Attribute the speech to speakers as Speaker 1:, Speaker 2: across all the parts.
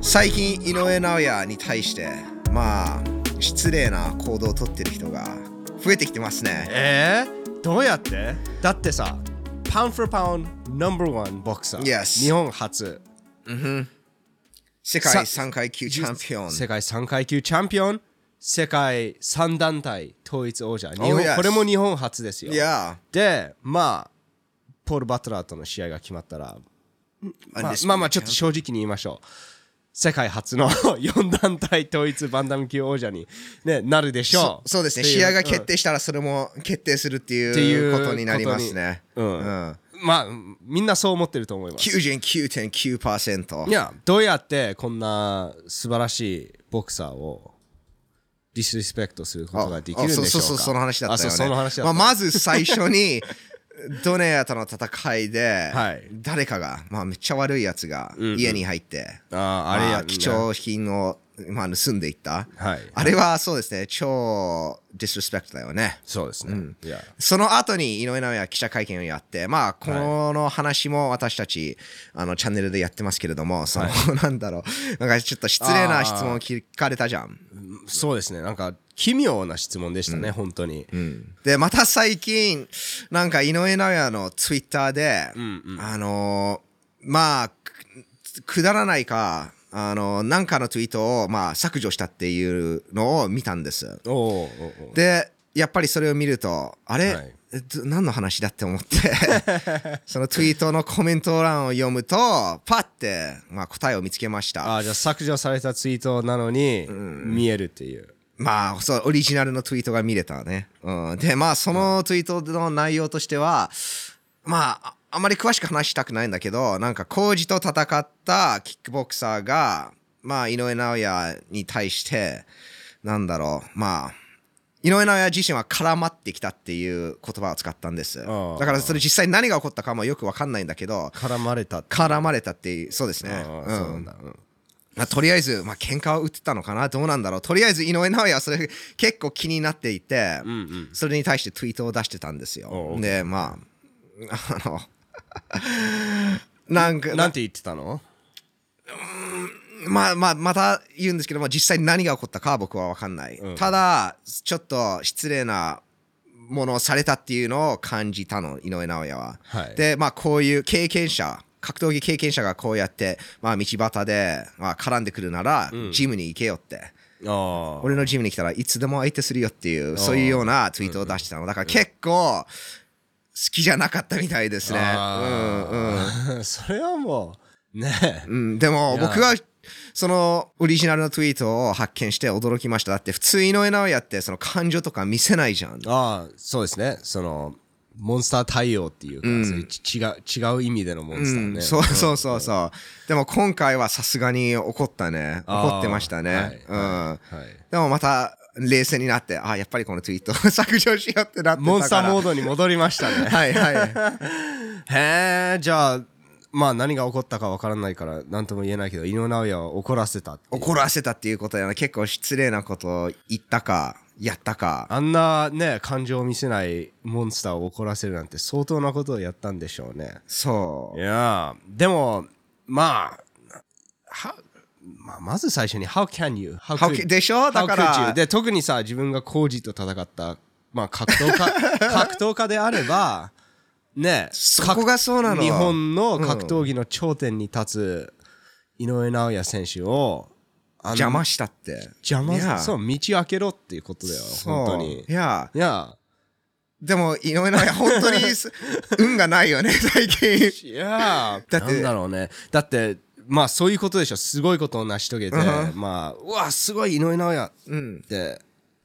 Speaker 1: 最近井上尚弥に対してまあ失礼な行動をとってる人が増えてきてますね
Speaker 2: えー、どうやって？だってさ、パウンド for パウンド number one ボクサー。
Speaker 1: Yes
Speaker 2: 日本初。
Speaker 1: 世界3階級チャンピオン
Speaker 2: 世界3階級チャンピオン。世界3団体統一王者。日
Speaker 1: Oh,
Speaker 2: 本
Speaker 1: yes
Speaker 2: これも日本初ですよ。
Speaker 1: いや
Speaker 2: で、まあ、ポール・バトラーとの試合が決まったら、まあ、まあまあちょっと正直に言いましょう。世界初の 4団体統一バンダム級王者に、ね、なるでしょう。
Speaker 1: そうですね。試合が決定したらそれも決定するって
Speaker 2: い
Speaker 1: いううことになりますね。
Speaker 2: ことにうん。まあ、みんなそう思ってると思います。
Speaker 1: 99.9%
Speaker 2: いや、どうやってこんな素晴らしいボクサーをディスリスペクトすることができるんでしょうか。
Speaker 1: あそうそうそうその話だったよね。
Speaker 2: あそうその話だった。
Speaker 1: まあ、まず最初にドネアとの戦いで、
Speaker 2: はい。
Speaker 1: 誰かが、まあ、めっちゃ悪いやつが家に入って、
Speaker 2: あーあれや
Speaker 1: まあ貴重品を、まあ、盗んでいった、
Speaker 2: はい。
Speaker 1: あれはそうですね。超ディスリスペクトだよね。
Speaker 2: そうですね。いや。
Speaker 1: その後に井上尚弥は記者会見をやって、まあ、この話も私たち、あの、チャンネルでやってますけれども、その、なんだろう、なんかちょっと失礼な質問を聞かれたじゃん。
Speaker 2: そうですね。なんか奇妙な質問でしたね、本当に。
Speaker 1: で、また最近、なんか井上尚弥のツイッターで、あのーまあ、くくだらないか、あのなんかのツイートを、まあ、削除したっていうのを見たんです。で、やっぱりそれを見ると、あれ、
Speaker 2: はい
Speaker 1: 何の話だって思って、そのツイートのコメント欄を読むと、パッて、まあ、答えを見つけました。
Speaker 2: あーじゃあ削除されたツイートなのに見えるっていう。
Speaker 1: まあ、そう、オリジナルのツイートが見れたね。うん、で、まあ、そのツイートの内容としては、まあ、ああまり詳しく話したくないんだけど、なんか、コージと戦ったキックボクサーが、まあ、井上尚弥に対して、なんだろう、まあ、井上尚弥自身は絡まってきたっていう言葉を使ったんです。だから、それ実際何が起こったかもよくわかんないんだけど、
Speaker 2: 絡まれた
Speaker 1: 絡まれたっていう、そうですね。うんまあ、とりあえず、まあ、喧嘩を打ってたのかな？どうなんだろう？とりあえず井上尚弥はそれ結構気になっていて、それに対してツイートを出してたんですよ。でまああのなんか
Speaker 2: なんて言ってたの？
Speaker 1: まあまあまた言うんですけど、まあ、実際何が起こったかは僕は分かんない、ただちょっと失礼なものをされたっていうのを感じたの井上尚弥は、
Speaker 2: はい。
Speaker 1: でまあこういう経験者格闘技経験者がこうやって、まあ、道端で、まあ、絡んでくるなら、ジムに行けよって。俺のジムに来たらいつでも相手するよっていうそういうようなツイートを出してたの。だから結構好きじゃなかったみたいですね。
Speaker 2: あー。それはもう、ね。
Speaker 1: うん、うん、でも僕はそのオリジナルのツイートを発見して驚きました。だって普通井上尚弥ってその感情とか見せないじゃん。
Speaker 2: ああ、そうですね。その、モンスター対応っていうか、そういうち違う違う意味でのモンスターね。
Speaker 1: そうそうそうそう。でも今回はさすがに怒ったね。怒ってましたね、
Speaker 2: はい。
Speaker 1: うん。
Speaker 2: はい。
Speaker 1: でもまた冷静になってあやっぱりこのツイートを 削除しようってなってたから。
Speaker 2: モンスターモードに戻りましたね。
Speaker 1: はいはい。
Speaker 2: へえ、じゃあ、まあ何が起こったかわからないから何とも言えないけど、井上尚弥を怒らせた
Speaker 1: 怒らせたっていうことやな。結構失礼なことを言ったかやったか
Speaker 2: あんなね、感情を見せないモンスターを怒らせるなんて相当なことをやったんでしょうね。
Speaker 1: そう
Speaker 2: いやーでも、まあ、はまあ、まず最初に、How can you? How
Speaker 1: How
Speaker 2: could-
Speaker 1: can- でしょ？だから
Speaker 2: How could you? で、特にさ、自分がコージと戦った、まあ、格闘家、格闘家であれば、ね、
Speaker 1: そこがそうなの
Speaker 2: 日本の格闘技の頂点に立つ井上尚弥選手を、
Speaker 1: 邪魔したって。
Speaker 2: 邪魔
Speaker 1: いや。
Speaker 2: そう、道開けろっていうことだよ、本当に。
Speaker 1: いや。
Speaker 2: いや、
Speaker 1: でも井上尚弥本当にす 運がないよね最近。
Speaker 2: いや。
Speaker 1: だって
Speaker 2: なんだろうね。だって、まあそういうことでしょ。すごいことを成し遂げて、まあ、うわ、すごい井上尚弥って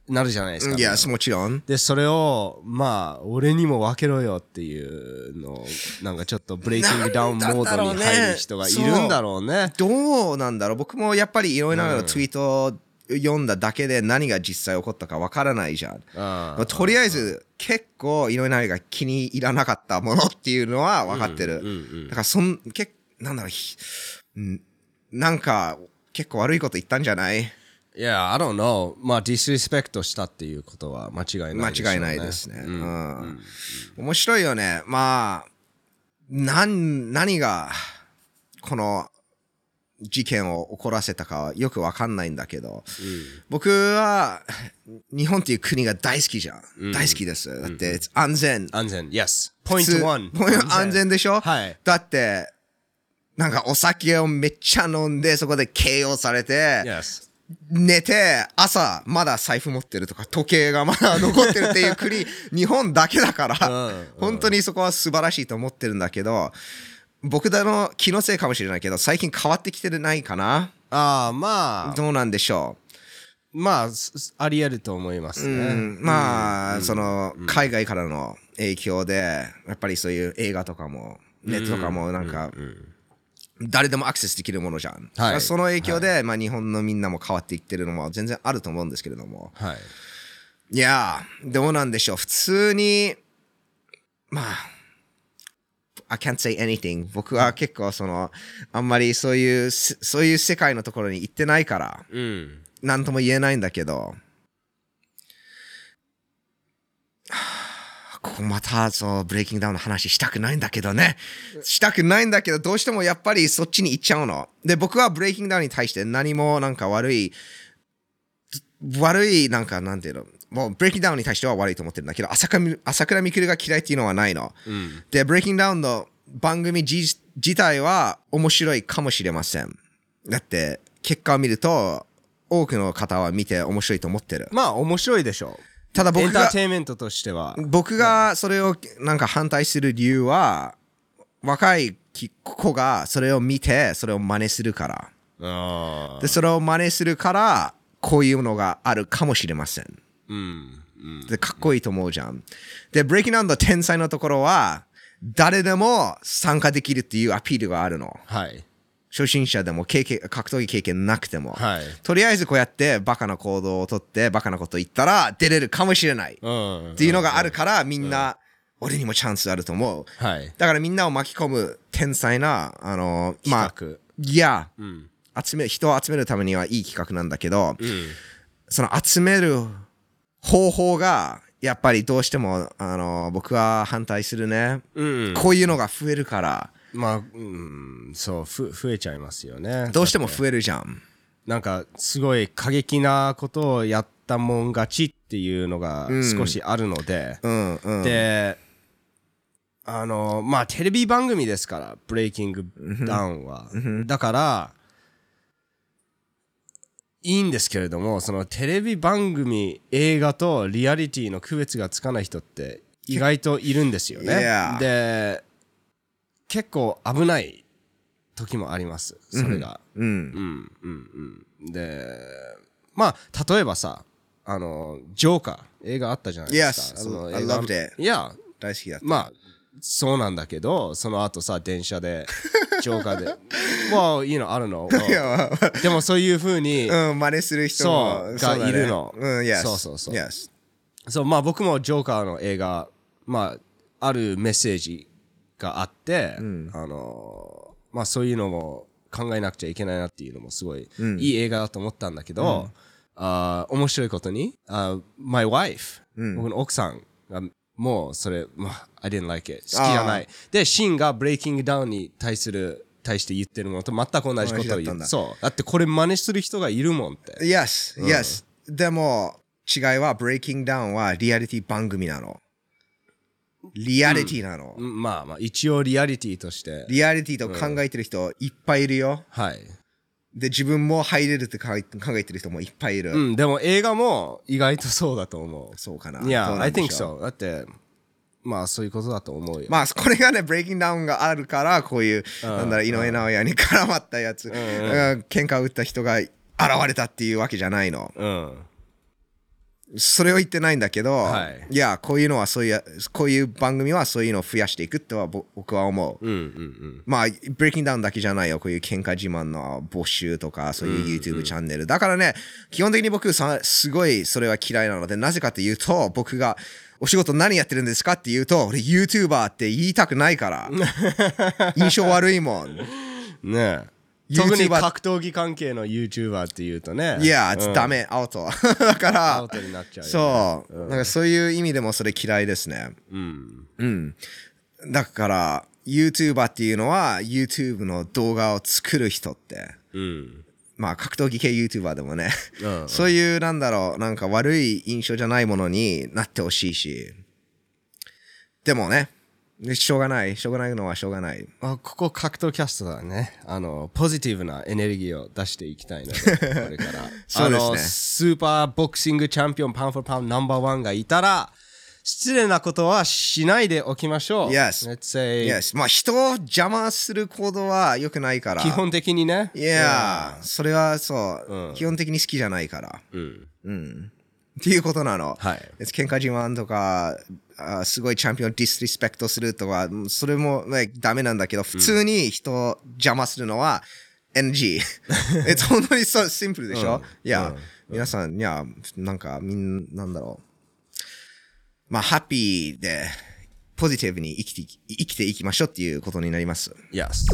Speaker 2: なるじゃないですか。
Speaker 1: いやもちろん。
Speaker 2: で、それを、まあ、俺にも分けろよっていうのを、なんかちょっとブレイキングダウンモードに入る人がいるんだろうね。
Speaker 1: どうなんだろう。僕もやっぱり井上尚弥のツイートを読んだだけで何が実際起こったかわからないじゃん。
Speaker 2: あ
Speaker 1: まあとりあえず結構井上尚弥が気に入らなかったものっていうのは分かってる、だからそんけなんだろう。なんか結構悪いこと言ったんじゃない？
Speaker 2: いや、I don't know. まあ、ディスリスペクトしたっていうことは間違いないでしょう、ね。
Speaker 1: 間違いないですね。うん面白いよね。まあ、なん、何が、この、事件を起こらせたかはよくわかんないんだけど、僕は日本っていう国が大好きじゃん。大好きです。だって、安全。
Speaker 2: 安全 Yes ポイント1
Speaker 1: ポイント安全でしょ？
Speaker 2: はい
Speaker 1: だって、なんかお酒をめっちゃ飲んで、そこで KO されて、
Speaker 2: Yes
Speaker 1: 寝て、朝、まだ財布持ってるとか、時計がまだ残ってるっていう国、日本だけだから、本当にそこは素晴らしいと思ってるんだけど、僕らの気のせいかもしれないけど、最近変わってきてないかな？
Speaker 2: ああまあ。
Speaker 1: どうなんでしょ
Speaker 2: まあすあり得ると思います
Speaker 1: う、う
Speaker 2: ね
Speaker 1: ん、まあ、その、海外からの影響で、やっぱりそういう映画とかも、ネットとかもなんか、誰でもアクセスできるものじゃん。
Speaker 2: はい
Speaker 1: その影響で、まあ、日本のみんなも変わっていってるのも全然あると思うんですけれども。
Speaker 2: はい
Speaker 1: いやー、どうなんでしょう。普通に、まあ、I can't say anything. 僕は結構その、あんまりそういう、せそういう世界のところに行ってないから、
Speaker 2: うん
Speaker 1: なんとも言えないんだけど、はあここまたそうブレイキングダウンの話したくないんだけどね。したくないんだけど、どうしてもやっぱりそっちに行っちゃうの。で、僕はブレイキングダウンに対して何もなんか悪い、悪い、なんか、なんていうの、もう、ブレイキングダウンに対しては悪いと思ってるんだけど、朝倉朝倉未来が嫌いっていうのはないの。で、ブレイキングダウンの番組自自体は面白いかもしれません。だって、結果を見ると、多くの方は見て面白いと思ってる。
Speaker 2: まあ面白いでしょ
Speaker 1: ただ僕が
Speaker 2: うエンター、テインメントとしては
Speaker 1: 僕がそれをなんか反対する理由は、若い子がそれを見て、それを真似するから。
Speaker 2: あ
Speaker 1: で、それを真似するから、こういうのがあるかもしれません。
Speaker 2: うん
Speaker 1: で、かっこいいと思うじゃん。で、ブレイキングダウンの天才のところは、誰でも参加できるっていうアピールがあるの。
Speaker 2: はい
Speaker 1: 初心者でも経験、格闘技経験なくても。
Speaker 2: はい。
Speaker 1: とりあえずこうやってバカな行動をとって、バカなこと言ったら出れるかもしれない。っ
Speaker 2: うん。
Speaker 1: ていうのがあるから、みんな、俺にもチャンスあると思う。
Speaker 2: はい。
Speaker 1: だからみんなを巻き込む天才な、あの、まあ、
Speaker 2: 企
Speaker 1: いや、
Speaker 2: 画うん。
Speaker 1: 集め、人を集めるためにはいい企画なんだけど、
Speaker 2: うん。
Speaker 1: その集める方法が、やっぱりどうしても、あの、僕は反対するね。
Speaker 2: うん。
Speaker 1: こういうのが増えるから、
Speaker 2: まあうんそうふ増えちゃいますよね
Speaker 1: どうしても増えるじゃん。
Speaker 2: なんかすごい過激なことをやったもん勝ちっていうのが少しあるので、
Speaker 1: うんうん。
Speaker 2: であのまあテレビ番組ですからブレイキングダウンはだからいいんですけれどもそのテレビ番組映画とリアリティの区別がつかない人って意外といるんですよね.で結構危ない時もあります。それが、
Speaker 1: うん。
Speaker 2: うん。うん。うん。でまあ例えばさあのジョーカー映画あったじゃないですか。
Speaker 1: Yes,
Speaker 2: その
Speaker 1: I
Speaker 2: 映画。
Speaker 1: loved it.
Speaker 2: いや。
Speaker 1: 大好きだった。
Speaker 2: まあそうなんだけどその後さ電車でジョーカーで。Well you know I don't know.
Speaker 1: いや
Speaker 2: でもそういう風に
Speaker 1: うん、真似する人も
Speaker 2: そうがいるの。
Speaker 1: うん、yes.
Speaker 2: そうそうそう。
Speaker 1: Yes.
Speaker 2: そうまあ僕もジョーカーの映画まああるメッセージがあって、あのまあそういうのも考えなくちゃいけないなっていうのもすごい、いい映画だと思ったんだけど、あー面白いことに、あ My wife、僕の奥さんがもうそれ、まあ、I didn't like it 好きじゃない。でシンがブレイキングダウンに対する対して言ってるものと全く同じことを
Speaker 1: 同じだったんだ。
Speaker 2: 言うそう。だってこれ真似する人がいるもんって。
Speaker 1: Yes, yes. でも、違いは、ブレイキングダウンはリアリティ番組なの。リアリティなの。
Speaker 2: うんまあまあ一応リアリティとして
Speaker 1: リアリティと考えてる人いっぱいいるよ。
Speaker 2: はい
Speaker 1: で、自分も入れるって考え考えてる人もいっぱいいる。
Speaker 2: うん、でも映画も意外とそうだと思う。
Speaker 1: そうかな。
Speaker 2: いや、
Speaker 1: どうな
Speaker 2: I
Speaker 1: んで
Speaker 2: think
Speaker 1: しょう
Speaker 2: so. だって、まあそういうことだと思うよ。
Speaker 1: まあ、これがね、ブレイキングダウンがあるから、こういう、なんだろう、井上尚弥に絡まったやつ、うん喧嘩を打った人が現れたっていうわけじゃないの。
Speaker 2: うん。
Speaker 1: それを言ってないんだけど、
Speaker 2: はい
Speaker 1: いや、こういうのはそういう、こういう番組はそういうのを増やしていくとはぼ僕は思う。
Speaker 2: うんうんうん。
Speaker 1: まあ、ブレイキングダウンだけじゃないよ。こういう喧嘩自慢の募集とか、そういう YouTube チャンネル。だからね、基本的に僕さ、すごいそれは嫌いなので、なぜかというと、僕が、お仕事何やってるんですかって言うと、俺 YouTuber って言いたくないから。印象悪いもん。
Speaker 2: ねえ。特に格闘技関係の YouTuber って言うとね。
Speaker 1: いや、
Speaker 2: うん
Speaker 1: ダメ、アウト。だから、
Speaker 2: アウトになっちゃう。
Speaker 1: そう、なんかそういう意味でもそれ嫌いですね。
Speaker 2: うん。
Speaker 1: うん。だから、YouTuber っていうのは YouTube の動画を作る人って
Speaker 2: うん
Speaker 1: まあ格闘技系 YouTuber でもね
Speaker 2: うん
Speaker 1: そういうなんだろうなんか悪い印象じゃないものになってほしいしでもねしょうがない。しょうがないのはしょうがない。
Speaker 2: あここ格闘キャストだね。あのポジティブなエネルギーを出していきたいので これから。
Speaker 1: そうですね。
Speaker 2: あのスーパーボクシングチャンピオンパウンフォーパウンナンバーワンがいたら失礼なことはしないでおきましょう。
Speaker 1: Yes.
Speaker 2: Let's say
Speaker 1: Yes まあ人を邪魔する行動は良くないから。
Speaker 2: 基本的にね。
Speaker 1: いやそれはそう、
Speaker 2: うん。
Speaker 1: 基本的に好きじゃないから。
Speaker 2: うん。
Speaker 1: うん。っていうことなの。
Speaker 2: はい。
Speaker 1: 喧嘩自慢とか、あすごいチャンピオンをディスリスペクトするとか、うんそれも、ね、ダメなんだけど、普通に人を邪魔するのは NG。え、本当にそう、シンプルでしょ、
Speaker 2: うん
Speaker 1: いや、
Speaker 2: うん
Speaker 1: 皆さん、いや、なんか、みんな、なんだろう。まあ、ハッピーで、ポジティブに生きて生きていきましょうっていうことになります。
Speaker 2: Yes.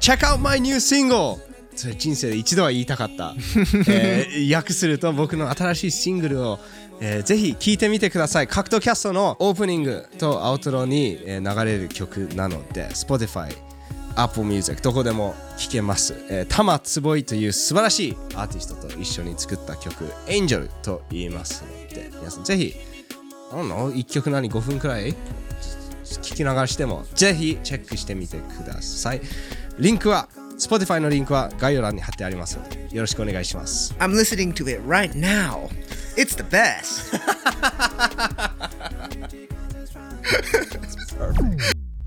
Speaker 2: Check out my new single! それ人生で一度は言いたかった。えー訳すると僕の新しいシングルを、えーぜひ聴いてみてください。格闘キャストのオープニングとアウトロに、えー流れる曲なので、Spotify、Apple Music どこでも聴けます。えー、タマツボイという素晴らしいアーティストと一緒に作った曲 Angel と言いますので、皆さんぜひ、なんの1曲何5分くらい聞き流してもぜひチェックしてみてくださいリンクは Spotify のリンクは概要欄に貼ってありますのでよろしくお願いします
Speaker 1: I'm listening to it right now. It's the best.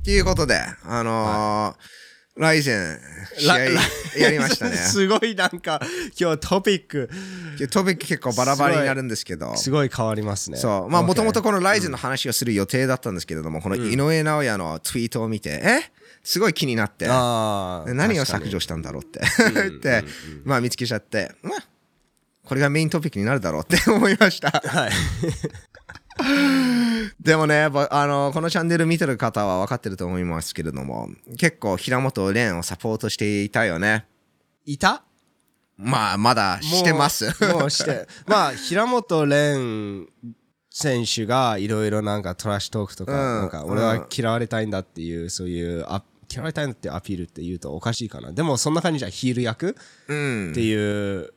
Speaker 1: ということで、あのーライゼン試合 やりましたね。
Speaker 2: すごいなんか今日トピック
Speaker 1: トピック結構バラバラになるんですけど。
Speaker 2: すごい変わりますね
Speaker 1: そう。まあ、もともとこのライゼンの話をする予定だったんですけれども、この井上尚弥のツイートを見て、え？すごい気になって、何を削除したんだろうって。言 って、まあ見つけちゃって、まあ、これがメイントピックになるだろうって 思いました。
Speaker 2: はい。
Speaker 1: でもね、ぼあの、このチャンネル見てる方は分かってると思いますけれども、結構平本蓮をサポートしていたよね。
Speaker 2: いた？
Speaker 1: まあ、まだしてます。
Speaker 2: もうして。まあ平本蓮選手がいろいろなんかトラッシュトークとか,、
Speaker 1: うん。
Speaker 2: なんか俺は嫌われたいんだっていうそういうあ嫌われたいんだっていうアピールって言うとおかしいかな。でもそんな感じじゃヒール役
Speaker 1: うん。
Speaker 2: っていう、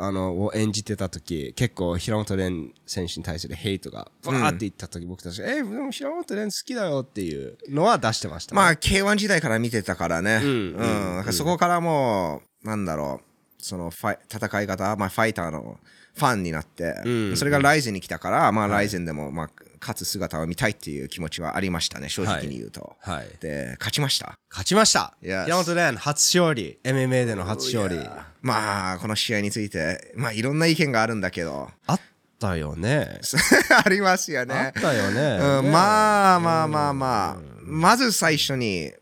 Speaker 2: あのを演じてた時結構平本蓮選手に対するヘイトがバーって言った時、僕たちえでも平本蓮好きだよっていうのは出してました、ね、
Speaker 1: まあ、K1 時代から見てたからね。うん。そこからもう、なんだろう、そのファイ戦い方、まあ、ファイターのファンになって、
Speaker 2: うん。
Speaker 1: それがライゼンに来たから、まあ、ライゼンでも、まあ、勝つ姿を見たいっていう気持ちはありましたね、正直に言うと。
Speaker 2: はい。
Speaker 1: で、勝ちました？
Speaker 2: 勝ちました、
Speaker 1: Yes
Speaker 2: 平本蓮初勝利。MMA での初勝利。
Speaker 1: まあ、この試合について、まあ、いろんな意見があるんだけど、
Speaker 2: あったよね。
Speaker 1: ありますよ
Speaker 2: あっ
Speaker 1: ね。
Speaker 2: たよね、
Speaker 1: うん、まあまあまあまあ、まず最初に、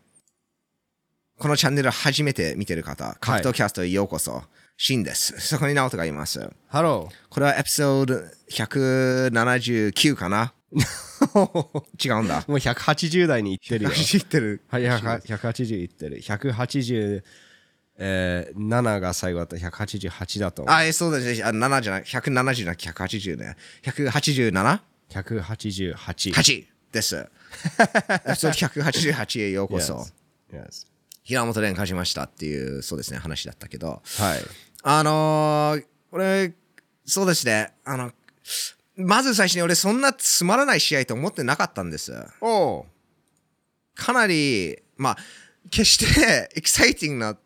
Speaker 1: このチャンネル初めて見てる方、格闘キャストへようこそ、シンです。そこにナオトがいます。
Speaker 2: ハロ
Speaker 1: これはエピソード179かな？
Speaker 2: ー
Speaker 1: 違うんだ。
Speaker 2: もう180代に行ってるよ
Speaker 1: 知ってる。
Speaker 2: はい、100 180いってる。187、えー、7が最後だったら188だと思う。
Speaker 1: あ、えそうですね。あ7じゃない。170じゃなくて180ね。187?8
Speaker 2: 188。
Speaker 1: です。エピソード188へようこそ。
Speaker 2: Yes. Yes.
Speaker 1: 平本蓮勝ちましたっていう、そうですね、話だったけど。
Speaker 2: はい。
Speaker 1: あのー、俺、そうですね。あの、まず最初に俺そんなつまらない試合と思ってなかったんです。
Speaker 2: お
Speaker 1: かなり、まあ、決してエキサイティングな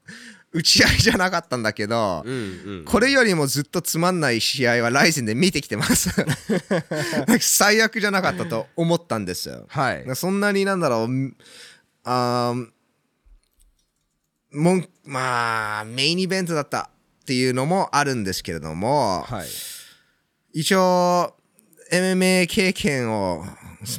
Speaker 1: 打ち合いじゃなかったんだけど、
Speaker 2: うんうん。
Speaker 1: これよりもずっとつまんない試合はライゼンで見てきてます。最悪じゃなかったと思ったんですよ。
Speaker 2: はい。
Speaker 1: そんなになんだろう、あーもんまあ、メインイベントだったっていうのもあるんですけれども、
Speaker 2: はい。
Speaker 1: 一応、MMA 経験を、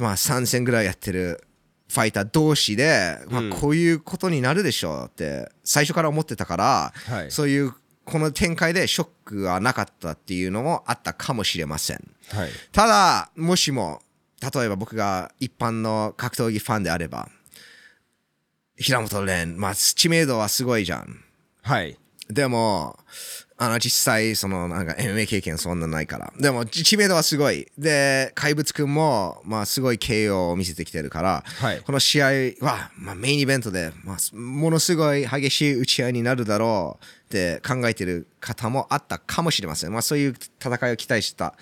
Speaker 1: まあ、3戦ぐらいやってるファイター同士で、まあ、こういうことになるでしょうって、最初から思ってたから、
Speaker 2: はい
Speaker 1: そういう、この展開でショックはなかったっていうのもあったかもしれません。
Speaker 2: はい。
Speaker 1: ただ、もしも、例えば僕が一般の格闘技ファンであれば、平本蓮、まあ、知名度はすごいじゃん。
Speaker 2: はい。
Speaker 1: でも、あの、実際、その、なんか MMA 経験そんなないから。でも、知名度はすごい。で、怪物くんも、まあ、すごい KO を見せてきてるから、
Speaker 2: はい
Speaker 1: この試合は、まあ、メインイベントで、まあ、ものすごい激しい打ち合いになるだろうって考えてる方もあったかもしれません。まあ、そういう戦いを期待した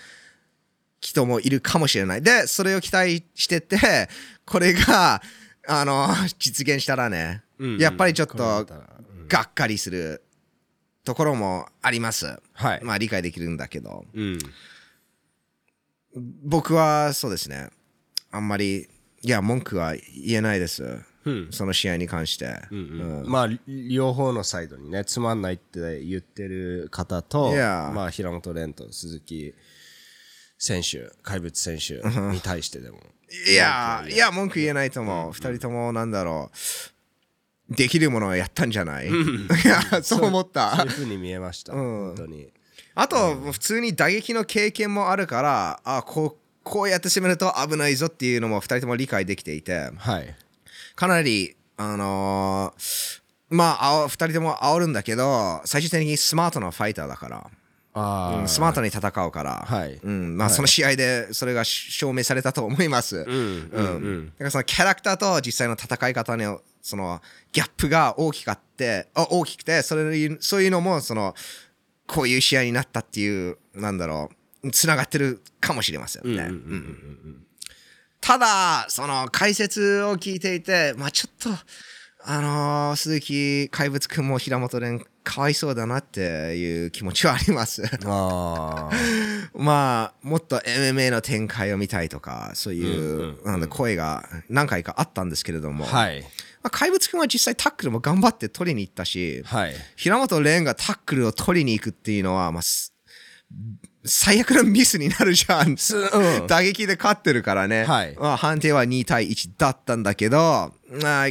Speaker 1: 人もいるかもしれない。で、それを期待してて、これが、あの、実現したらね、
Speaker 2: うん
Speaker 1: やっぱりちょっとがっかりするところもあります。
Speaker 2: はい。
Speaker 1: まあ、理解できるんだけど、
Speaker 2: うん。
Speaker 1: 僕はそうですね、あんまり、いや、文句は言えないです。
Speaker 2: うん。
Speaker 1: その試合に関して。
Speaker 2: うんまあ両方のサイドにねつまんないって言ってる方と、
Speaker 1: Yeah.
Speaker 2: まあ、平本蓮と鈴木選手怪物選手に対してでも。
Speaker 1: いや、い。や、文句言えないと思う。二人とも、なんだろう、できるものをやったんじゃない？いや、そう思った。
Speaker 2: そういう。ふうに見えました、本当に。
Speaker 1: あと、普通に打撃の経験もあるから、あこうこうやって攻めると危ないぞっていうのも2人とも理解できていて、
Speaker 2: はい。
Speaker 1: かなり、あのーまあ、あお2人とも煽るんだけど、最終的にスマートなファイターだから、
Speaker 2: あ
Speaker 1: うんスマートに戦うから、
Speaker 2: はい。
Speaker 1: うん。まあ、その試合でそれが証明されたと思います。
Speaker 2: うんうんうん。
Speaker 1: だからそのキャラクターと実際の戦い方のそのギャップが大きかってあ大きくてそれそういうのもそのこういう試合になったっていうなんだろうつながってるかもしれませんね。うんただその解説を聞いていてまあちょっとあのー鈴木怪物くんも平本蓮かわいそうだなっていう気持ちはあります。
Speaker 2: あ
Speaker 1: まあ、もっと MMA の展開を見たいとか、そういう、なんだ声が何回かあったんですけれども、
Speaker 2: あはい。
Speaker 1: まあ、怪物くんは実際タックルも頑張って取りに行ったし、
Speaker 2: はい。
Speaker 1: 平本蓮がタックルを取りに行くっていうのは、まあ、す最悪のミスになるじゃん。
Speaker 2: うん。
Speaker 1: 打撃で勝ってるからね。
Speaker 2: はい。
Speaker 1: まあ、判定は2対1だったんだけど、まあ、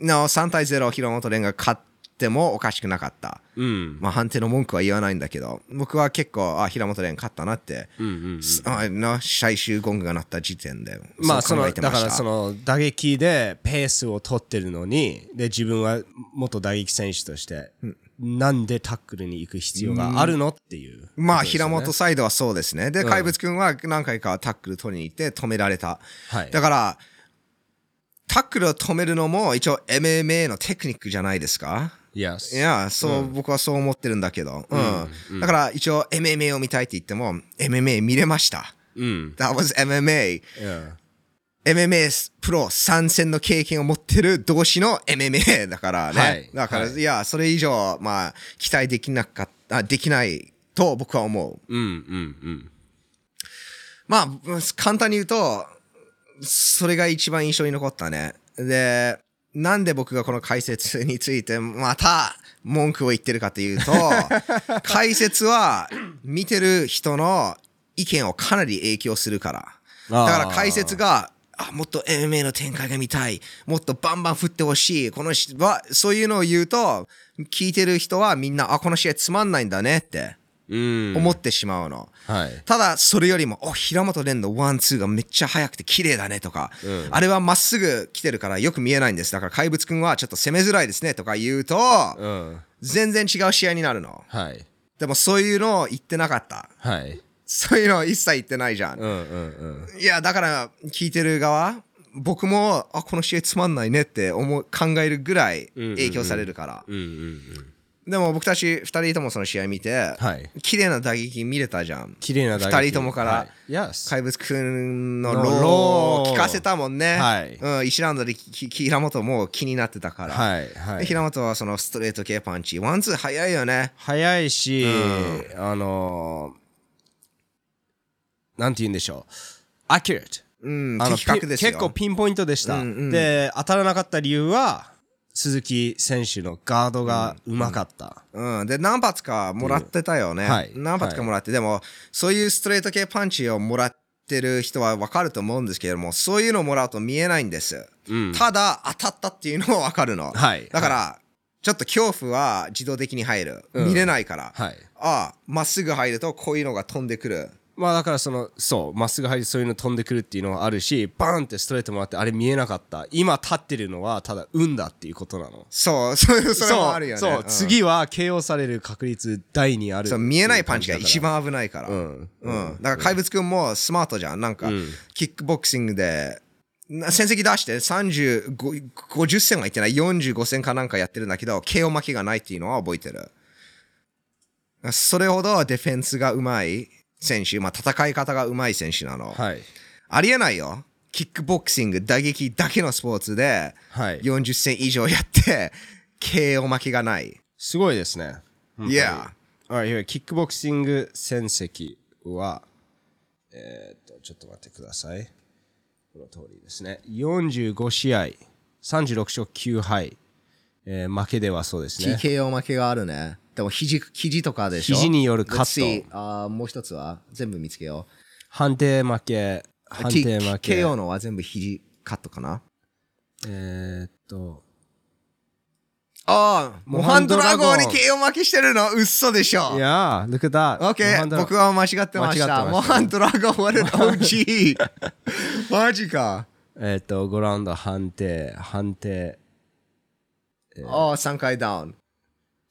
Speaker 1: の3対0平本蓮が勝ってもおかしくなかった。
Speaker 2: うん。
Speaker 1: まあ、判定の文句は言わないんだけど、僕は結構、あ、平本蓮勝ったなって、
Speaker 2: うんうん
Speaker 1: あの最終ゴングが鳴った時点で、
Speaker 2: まあそのだからその打撃でペースを取ってるのにで自分は元打撃選手として、なんでタックルに行く必要があるのっていう、
Speaker 1: まあ、平本サイドはそうですね。で、怪物君は何回かタックル取りに行って止められた。
Speaker 2: はい。
Speaker 1: だから、タックルを止めるのも一応 MMA のテクニックじゃないですか
Speaker 2: Yes
Speaker 1: いや、そう、僕はそう思ってるんだけど。うん。だから一応 MMA を見たいって言っても、MMA 見れました。
Speaker 2: うん、
Speaker 1: That was MMA。
Speaker 2: yeah.
Speaker 1: MMA プロ参戦の経験を持ってる同士の MMA だからね。
Speaker 2: はい
Speaker 1: だから、
Speaker 2: はい
Speaker 1: い、や、それ以上、まあ、期待できなかった、できないと僕は思う。
Speaker 2: うんうんうん
Speaker 1: まあ、簡単に言うと、それが一番印象に残ったね。で、なんで僕がこの解説についてまた文句を言ってるかというと、解説は見てる人の意見をかなり影響するから。だから解説が、あ、もっと MMA の展開が見たい。もっとバンバン振ってほしい。この人は、そういうのを言うと、聞いてる人はみんな、あ、この試合つまんないんだねって
Speaker 2: うん
Speaker 1: 思ってしまうの。
Speaker 2: はい
Speaker 1: ただ、それよりも、お、平本蓮のワン、ツーがめっちゃ速くて綺麗だねとか、あれはまっすぐ来てるからよく見えないんです。だから怪物くんはちょっと攻めづらいですねとか言うと、
Speaker 2: うん
Speaker 1: 全然違う試合になるの。
Speaker 2: はい
Speaker 1: でもそういうのを言ってなかった。
Speaker 2: はい
Speaker 1: そういうのを一切言ってないじゃん。
Speaker 2: うんうんうん
Speaker 1: いや、だから聞いてる側、僕も、あ、この試合つまんないねって思う考えるぐらい影響されるから。
Speaker 2: うんうん
Speaker 1: でも僕たち二人ともその試合見て、
Speaker 2: はい。
Speaker 1: 綺麗な打撃見れたじゃん。
Speaker 2: 綺麗な打撃。
Speaker 1: 二人ともから、
Speaker 2: はい。Yes
Speaker 1: 怪物くんのロ
Speaker 2: の
Speaker 1: ー。を聞かせたもんね。
Speaker 2: はい。
Speaker 1: うん、1ラウンドで平本も気になってたから。
Speaker 2: はい。はい。
Speaker 1: で平本はそのストレート系パンチ。ワンツー早いよね。
Speaker 2: 早いし、あのーなんて言うんでしょう。accurate
Speaker 1: うん、
Speaker 2: あの
Speaker 1: 的確ですよ。
Speaker 2: ピ結構ピンポイントでした、
Speaker 1: うんうん。
Speaker 2: で当たらなかった理由は鈴木選手のガードがうまかった、
Speaker 1: うん、で、何発かもらってたよね。
Speaker 2: はい
Speaker 1: 何発かもらって、でも、そういうストレート系パンチをもらってる人は分かると思うんですけれども、そういうのをもらうと見えないんです。
Speaker 2: うん
Speaker 1: ただ、当たったっていうのも分かるの。
Speaker 2: はい
Speaker 1: だから、ちょっと恐怖は自動的に入る。見れないから。
Speaker 2: はい
Speaker 1: ああ、まっすぐ入るとこういうのが飛んでくる。
Speaker 2: まあだからそのそうまっすぐ入りそういうの飛んでくるっていうのはあるしバーンってストレートもあってあれ見えなかった。今立ってるのはただ運だっていうことなの。
Speaker 1: そうそうそれもあるよね。
Speaker 2: そう、
Speaker 1: ん。
Speaker 2: 次は KO される確率大にある。
Speaker 1: そう見えないパンチが一番危ないから、
Speaker 2: うん。
Speaker 1: うん、だから怪物くんもスマートじゃん。なんか、キックボクシングでな戦績出して30 50戦はいってない45戦かなんかやってるんだけど KO 負けがないっていうのは覚えてる。それほどディフェンスがうまい選手、まあ、戦い方がうまい選手なの、
Speaker 2: はい。
Speaker 1: ありえないよ。キックボクシング打撃だけのスポーツで
Speaker 2: はい。
Speaker 1: 40戦以上やって KO 負けがない。
Speaker 2: すごいですね。
Speaker 1: いや、
Speaker 2: Alright, here キックボクシング戦績はえーっとちょっと待ってください。この通りですね。45試合36勝9敗、えー負けではそうですね。
Speaker 1: TKO 負けがあるね。でも肘、肘とかでしょ？
Speaker 2: 肘によるカット。
Speaker 1: あーもう一つは？全部見つけよ
Speaker 2: 判定負け。
Speaker 1: う。
Speaker 2: 判定負け。
Speaker 1: TKO のは全部肘カットかな？
Speaker 2: えーっと。
Speaker 1: ああ、モハンドラゴンに KO 負けしてるの？嘘でしょ。
Speaker 2: いやー look at that
Speaker 1: OK 僕は間違ってまし
Speaker 2: 間違ってました。た
Speaker 1: モハンドラゴン what an OG マジか。
Speaker 2: えーっと5ラウンド判定。判定。
Speaker 1: ああ3回ダウン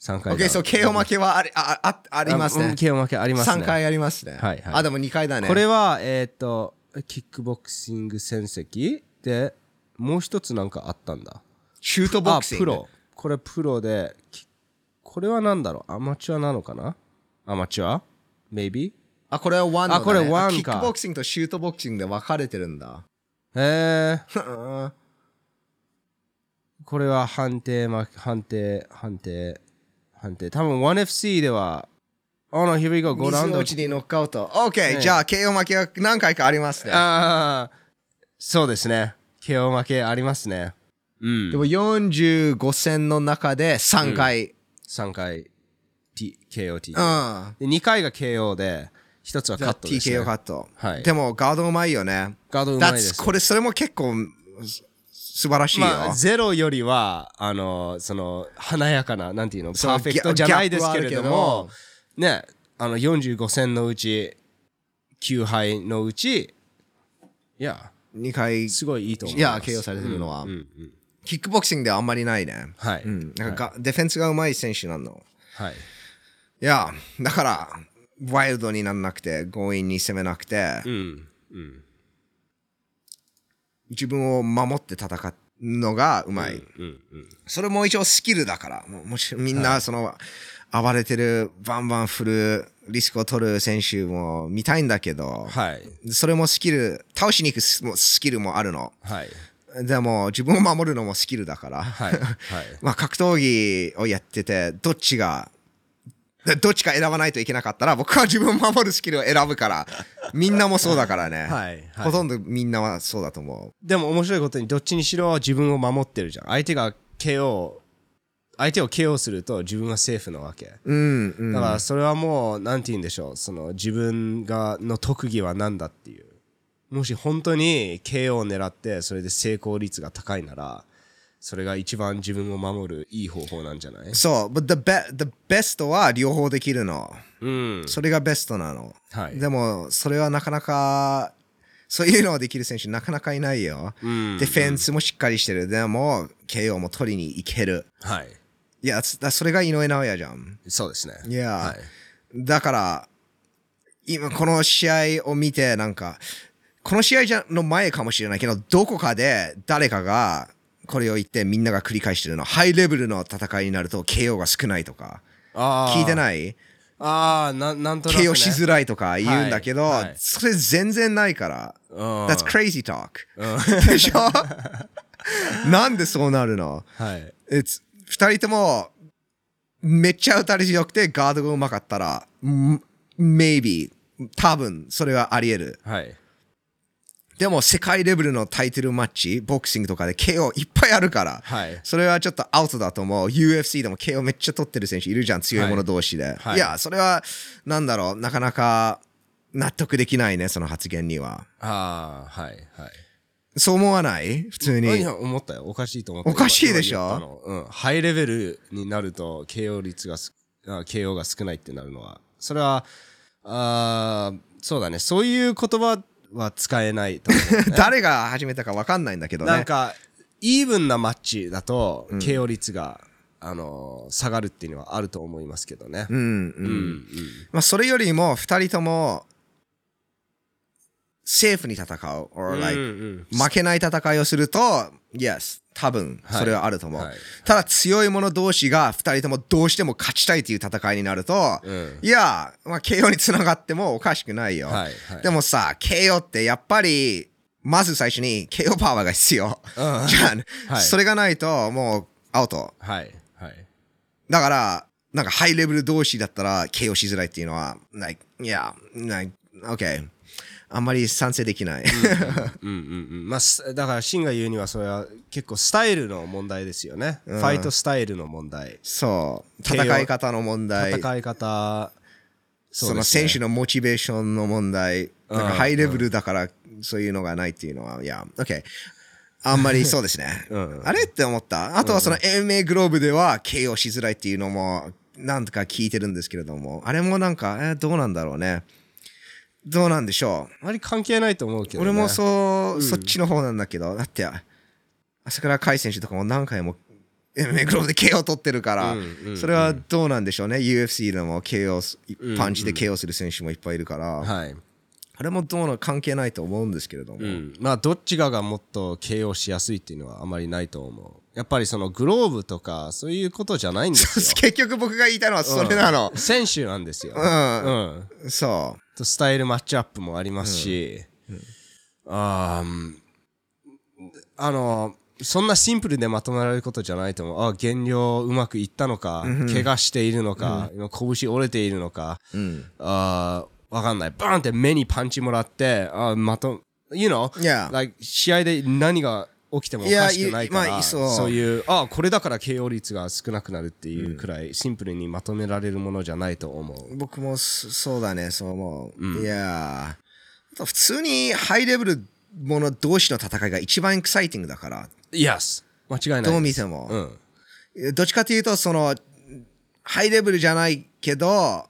Speaker 2: 3回
Speaker 1: OK そう KO 負けはありあああります
Speaker 2: うん
Speaker 1: ね
Speaker 2: KO 負けありますね。
Speaker 1: 3回ありますね。
Speaker 2: はいはい。
Speaker 1: あでも2回だね。
Speaker 2: これは、えっ、と、キックボクシング戦績？で、もう一つなんかあったんだ。
Speaker 1: シュートボクシング？
Speaker 2: あ、プロ。これプロで、きこれはなんだろう？アマチュアなのかな？アマチュア ?maybe?
Speaker 1: あこれは1のだ、ね、
Speaker 2: あこれワンか。
Speaker 1: キックボクシングとシュートボクシングで分かれてるんだ。
Speaker 2: へえ。これは判定、ま、判定、判定、判定。多分 1FC では、Oh no, here we go. 5ラウンド。
Speaker 1: 水落ちにノックアウト。OK、
Speaker 2: ね
Speaker 1: じゃあ KO 負けが何回かありますね。
Speaker 2: ああ、そうですね。KO 負けありますね。うん
Speaker 1: で。も45戦の中で3回。
Speaker 2: 3回 T KOT。
Speaker 1: うん。
Speaker 2: で2回が KO で、1つはカットです、ね。
Speaker 1: TKO カット。
Speaker 2: はい
Speaker 1: でもガードうまいよね。
Speaker 2: ガードうまいです
Speaker 1: That's- これ、それも結構す素晴らしいよ。
Speaker 2: まあ、ゼロよりは、あの、その、華やかな、なんていうの、パーフェクトじゃないですけれども、ね、あの、45戦のうち、9敗のうち、いや、
Speaker 1: 2回、い
Speaker 2: すごいいいと思います。
Speaker 1: や、KO されてるのは。
Speaker 2: うんうん
Speaker 1: キックボクシングではあんまりないね。
Speaker 2: はい。
Speaker 1: うん。なんかがディフェンスがうまい選手なの。
Speaker 2: はい。
Speaker 1: いや、だから、ワイルドにならなくて、強引に攻めなくて、
Speaker 2: うん。うん。
Speaker 1: 自分を守って戦うのがうまい。
Speaker 2: うん。うん。
Speaker 1: それも一応スキルだから、もしみんなその、暴れてる、バンバン振る、リスクを取る選手も見たいんだけど、
Speaker 2: はい。
Speaker 1: それもスキル、倒しに行くスキルもあるの。
Speaker 2: はい。
Speaker 1: でも自分を守るのもスキルだから、
Speaker 2: はい。はい。
Speaker 1: まあ格闘技をやってて、どっちが、どっちか選ばないといけなかったら、僕は自分を守るスキルを選ぶから、みんなもそうだからね。
Speaker 2: はい。
Speaker 1: ほとんどみんなはそうだと思う。
Speaker 2: でも面白いことにどっちにしろ自分を守ってるじゃん相手が KO 相手を KO すると自分はセーフなわけ
Speaker 1: うん、うん。
Speaker 2: だからそれはもうなんて言うんでしょうその自分がの特技は何だっていうもし本当に KO を狙ってそれで成功率が高いならそれが一番自分を守るいい方法なんじゃない？
Speaker 1: そう、but the, be- the best は両方できるの。
Speaker 2: うん
Speaker 1: それがベストなの。
Speaker 2: はい
Speaker 1: でも、それはなかなか、そういうのをできる選手なかなかいないよ。
Speaker 2: うん
Speaker 1: ディフェンスもしっかりしてる。でも、KO も取りに行ける。
Speaker 2: はい
Speaker 1: いや、それが井上尚弥じゃん。
Speaker 2: そうですね
Speaker 1: いや、
Speaker 2: はい
Speaker 1: だから、今この試合を見て、なんか、この試合じゃの前かもしれないけど、どこかで誰かがこれを言ってみんなが繰り返してるの。ハイレベルの戦いになると KO が少ないとか。聞いてない？
Speaker 2: ああななんとなく、ね、
Speaker 1: ?KO しづらいとか言うんだけど、
Speaker 2: はいはい
Speaker 1: それ全然ないから。
Speaker 2: うん
Speaker 1: That's crazy talk. でしょ？なんでそうなるの？
Speaker 2: はい
Speaker 1: It's 二人ともめっちゃ打たれ強くてガードがうまかったら、maybe 多分それはあり得る。
Speaker 2: はい
Speaker 1: でも世界レベルのタイトルマッチ、ボクシングとかで KO いっぱいあるから、
Speaker 2: はい。
Speaker 1: それはちょっとアウトだと思う。UFC でも KO めっちゃ取ってる選手いるじゃん、強い者同士で。
Speaker 2: はい。
Speaker 1: い、や、それはなんだろう、なかなか納得できないね、その発言には。
Speaker 2: ああはいはい。
Speaker 1: そう思わない？普通
Speaker 2: い
Speaker 1: に。
Speaker 2: や思ったよ。おかしいと思った
Speaker 1: おかしいでしょ？
Speaker 2: うん、ハイレベルになると KO 率が KO が少ないってなるのは。それはあーそうだね。そういう言葉は使えないと思う
Speaker 1: 誰が始めたか分かんないんだけどね。
Speaker 2: なんかイーブンなマッチだと KO 率が、あの下がるっていうのはあると思いますけどね、
Speaker 1: うんうん。
Speaker 2: うん
Speaker 1: まあ、それよりも2人ともセーフに戦う、or
Speaker 2: うん
Speaker 1: like
Speaker 2: うん
Speaker 1: 負けない戦いをすると、Yes、多分それはあると思う。
Speaker 2: はいはい
Speaker 1: ただ強い者同士が2人ともどうしても勝ちたいという戦いになると、
Speaker 2: うん
Speaker 1: いや、まあ、KO につながってもおかしくないよ。
Speaker 2: はいはい
Speaker 1: でもさ、KO ってやっぱり、まず最初に KO パワーが必要。
Speaker 2: うん
Speaker 1: じゃあ、
Speaker 2: はい
Speaker 1: それがないともうアウト。
Speaker 2: はいはい
Speaker 1: だから、なんかハイレベル同士だったら KO しづらいっていうのは、like, いや、like, OK。あんまり賛成できない。
Speaker 2: うんうんうんまだからシンが言うにはそれは結構スタイルの問題ですよね、ファイトスタイルの問題
Speaker 1: そう。戦い方の問題。
Speaker 2: 戦い方
Speaker 1: その選手
Speaker 2: の
Speaker 1: のモチベーションの問題。
Speaker 2: うん
Speaker 1: なんかハイレベルだからそういうのがないっていうのは、いや、OK。あんまりそうですね。
Speaker 2: うん
Speaker 1: あれって思った？あとはその MMA グローブでは KO しづらいっていうのも、なんとか聞いてるんですけれども、あれもなんか、えーどうなんだろうね。どうなんでしょう？
Speaker 2: あまり関係ないと思うけど、ね、
Speaker 1: 俺もそう、そっちの方なんだけど、だって、朝倉海選手とかも何回も MMA グロで KO 取ってるから、
Speaker 2: うんうんうん。
Speaker 1: それはどうなんでしょうね？UFC でも KO す、パンチで KO する選手もいっぱいいるから、
Speaker 2: はい、
Speaker 1: あれもどうの関係ないと思うんですけれども。
Speaker 2: うん、まあどっちかがもっと KO しやすいっていうのはあまりないと思う。やっぱりそのグローブとかそういうことじゃないんですよ。
Speaker 1: 結局僕が言いたいのはそれなの。
Speaker 2: 選手なんですよ、
Speaker 1: うん。
Speaker 2: うん。
Speaker 1: そ
Speaker 2: とスタイルマッチアップもありますし、あーうんあのそんなシンプルでまとめられることじゃないと思う。あ減量うまくいったのか、怪我しているのか、今拳折れているのか、
Speaker 1: う。うん。
Speaker 2: あーわかんない。バーンって目にパンチもらって、あーまと、you know,
Speaker 1: Yeah.
Speaker 2: like 試合で何が起きてもおかしくないから、
Speaker 1: いやいまあそう
Speaker 2: そういう、あこれだから KO 率が少なくなるっていうくらいシンプルにまとめられるものじゃないと思う。
Speaker 1: 僕もそそうだね、そう思う。いやーあと普通にハイレベルもの同士の戦いが一番エクサイティングだから、
Speaker 2: Yes! 間違いない。
Speaker 1: どう見ても。
Speaker 2: うん。
Speaker 1: どっちかというと、その、ハイレベルじゃないけど、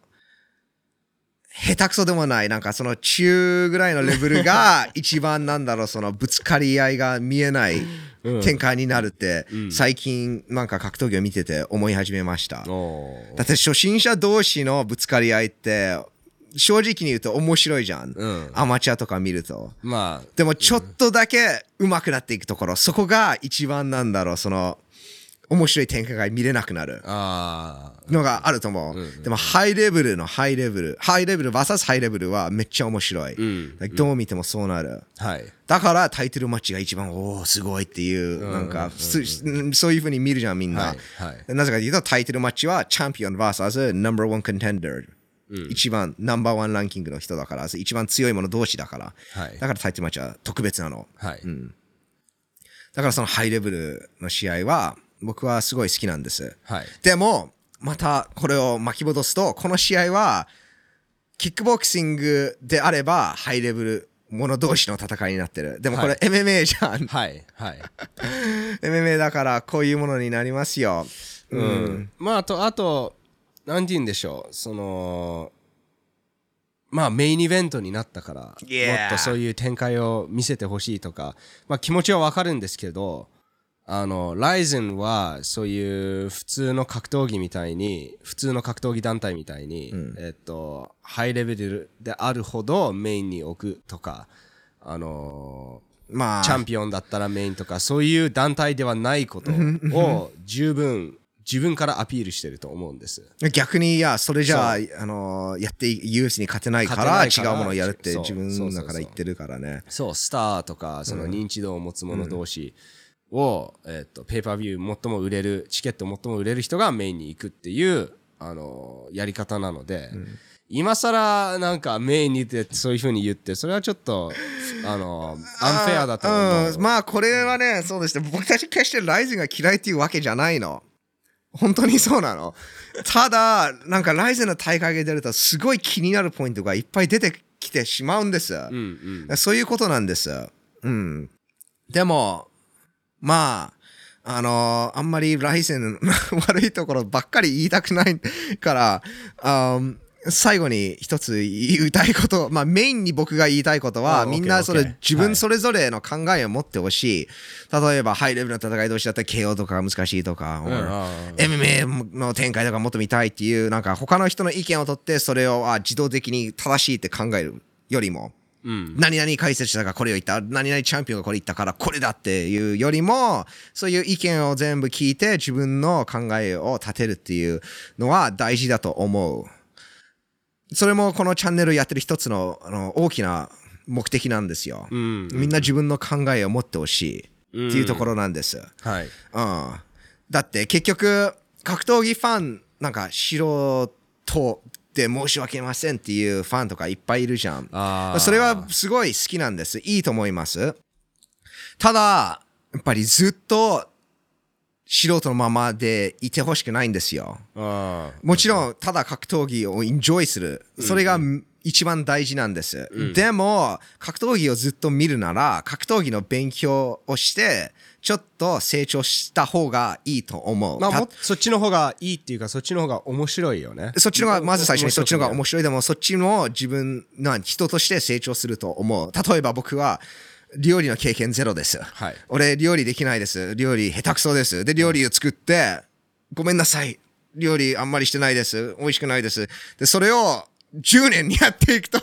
Speaker 1: 下手くそでもない、なんかその中ぐらいのレベルが一番なんだろう、そのぶつかり合いが見えない展開になるって、最近なんか格闘技を見てて思い始めました。だって初心者同士のぶつかり合いって、正直に言うと面白いじゃん。
Speaker 2: うん
Speaker 1: アマチュアとか見ると。
Speaker 2: まあ、
Speaker 1: でもちょっとだけ上手くなっていくところ、そこが一番なんだろう、その、面白い展開が見れなくなるのがあると思う。でもハイレベルのハイレベル、ハイレベル VS ハイレベルはめっちゃ面白い。
Speaker 2: ん
Speaker 1: Like どう見てもそうなる。
Speaker 2: はい。
Speaker 1: だからタイトルマッチが一番、おお、すごいっていう、なんか、そういう風に見るじゃん、みんな。
Speaker 2: はいはい
Speaker 1: なぜかというと、タイトルマッチはチャンピオン VS number one contender。一番、ナンバーワンランキングの人だから、一番強い者同士だから。
Speaker 2: はい
Speaker 1: だからタイトルマッチは特別なの。
Speaker 2: はい。
Speaker 1: だからそのハイレベルの試合は、僕はすごい好きなんです。
Speaker 2: はい。
Speaker 1: でも、またこれを巻き戻すと、この試合は、キックボクシングであれば、ハイレベル者同士の戦いになってる。でもこれ
Speaker 2: はい
Speaker 1: MMA じゃん。
Speaker 2: はい。はい。
Speaker 1: MMA だからこういうものになりますよ。うん。
Speaker 2: まあ、あと、あと、なんて言うんでしょう、その、まあメインイベントになったから、もっとそういう展開を見せてほしいとか、まあ気持ちはわかるんですけど、あの、ライゼンはそういう普通の格闘技みたいに、普通の格闘技団体みたいに、えっと、ハイレベルであるほどメインに置くとか、あの
Speaker 1: まあ、
Speaker 2: チャンピオンだったらメインとか、そういう団体ではないことを十分、自分からアピールしてると思うんです。
Speaker 1: 逆に、いや、それじゃあ、あのやって、ユースに勝てないから、違うものをやるって自分だから言ってるからね。
Speaker 2: そう、スターとか、その認知度を持つ者同士を、えっと、ペーパービュー最も売れる、チケット最も売れる人がメインに行くっていう、あの、やり方なので、今更なんかメインに出てそういうふうに言って、それはちょっと、あの、アンフェアだと思う。
Speaker 1: うん、まあこれはね、そうですね。僕たち決してライズンが嫌いっていうわけじゃないの。本当にそうなの。ただ、なんかライズンの大会が出るとすごい気になるポイントがいっぱい出てきてしまうんです。
Speaker 2: うんうん。
Speaker 1: そういうことなんです。うん。でも、まあ、あのあんまりライゼンの 悪いところばっかり言いたくないから、あ最後に一つ言いたいこと、まあメインに僕が言いたいことは、
Speaker 2: あ
Speaker 1: みんなそれ自分それぞれの考えを持ってほしい。例えばハイレベルの戦い同士だったら KO とかが難しいとか、MMA の展開とかもっと見たいっていう、なんか他の人の意見を取ってそれをあ自動的に正しいって考えるよりも、
Speaker 2: うん
Speaker 1: 何々解説者がこれを言った、何々チャンピオンがこれ言ったからこれだっていうよりも、そういう意見を全部聞いて自分の考えを立てるっていうのは大事だと思う。それもこのチャンネルやってる一つのあの大きな目的なんですよ。
Speaker 2: うん
Speaker 1: みんな自分の考えを持ってほしいっていうところなんです。
Speaker 2: はい
Speaker 1: うん、だって結局格闘技ファンなんか素人で申し訳ませんっていうファンとかいっぱいいるじゃん。それはすごい好きなんです。いいと思います。ただ、やっぱりずっと素人のままでいてほしくないんですよ。
Speaker 2: あ
Speaker 1: もちろん、ただ格闘技をエンジョイする。それが一番大事なんです。でも、格闘技をずっと見るなら、格闘技の勉強をして、ちょっと成長した方がいいと思う。た
Speaker 2: まあもそっちの方がいいっていうかそっちの方が面白いよね
Speaker 1: そっちのが、まず最初にそっちのが
Speaker 2: 面
Speaker 1: 面白い。でも、そっちの自分の人として成長すると思う。例えば僕は、料理の経験ゼロです。
Speaker 2: はい
Speaker 1: 俺、料理できないです。料理下手くそです。で、料理を作って、ごめんなさい。料理あんまりしてないです。美味しくないです。で、それを10年にやっていくと、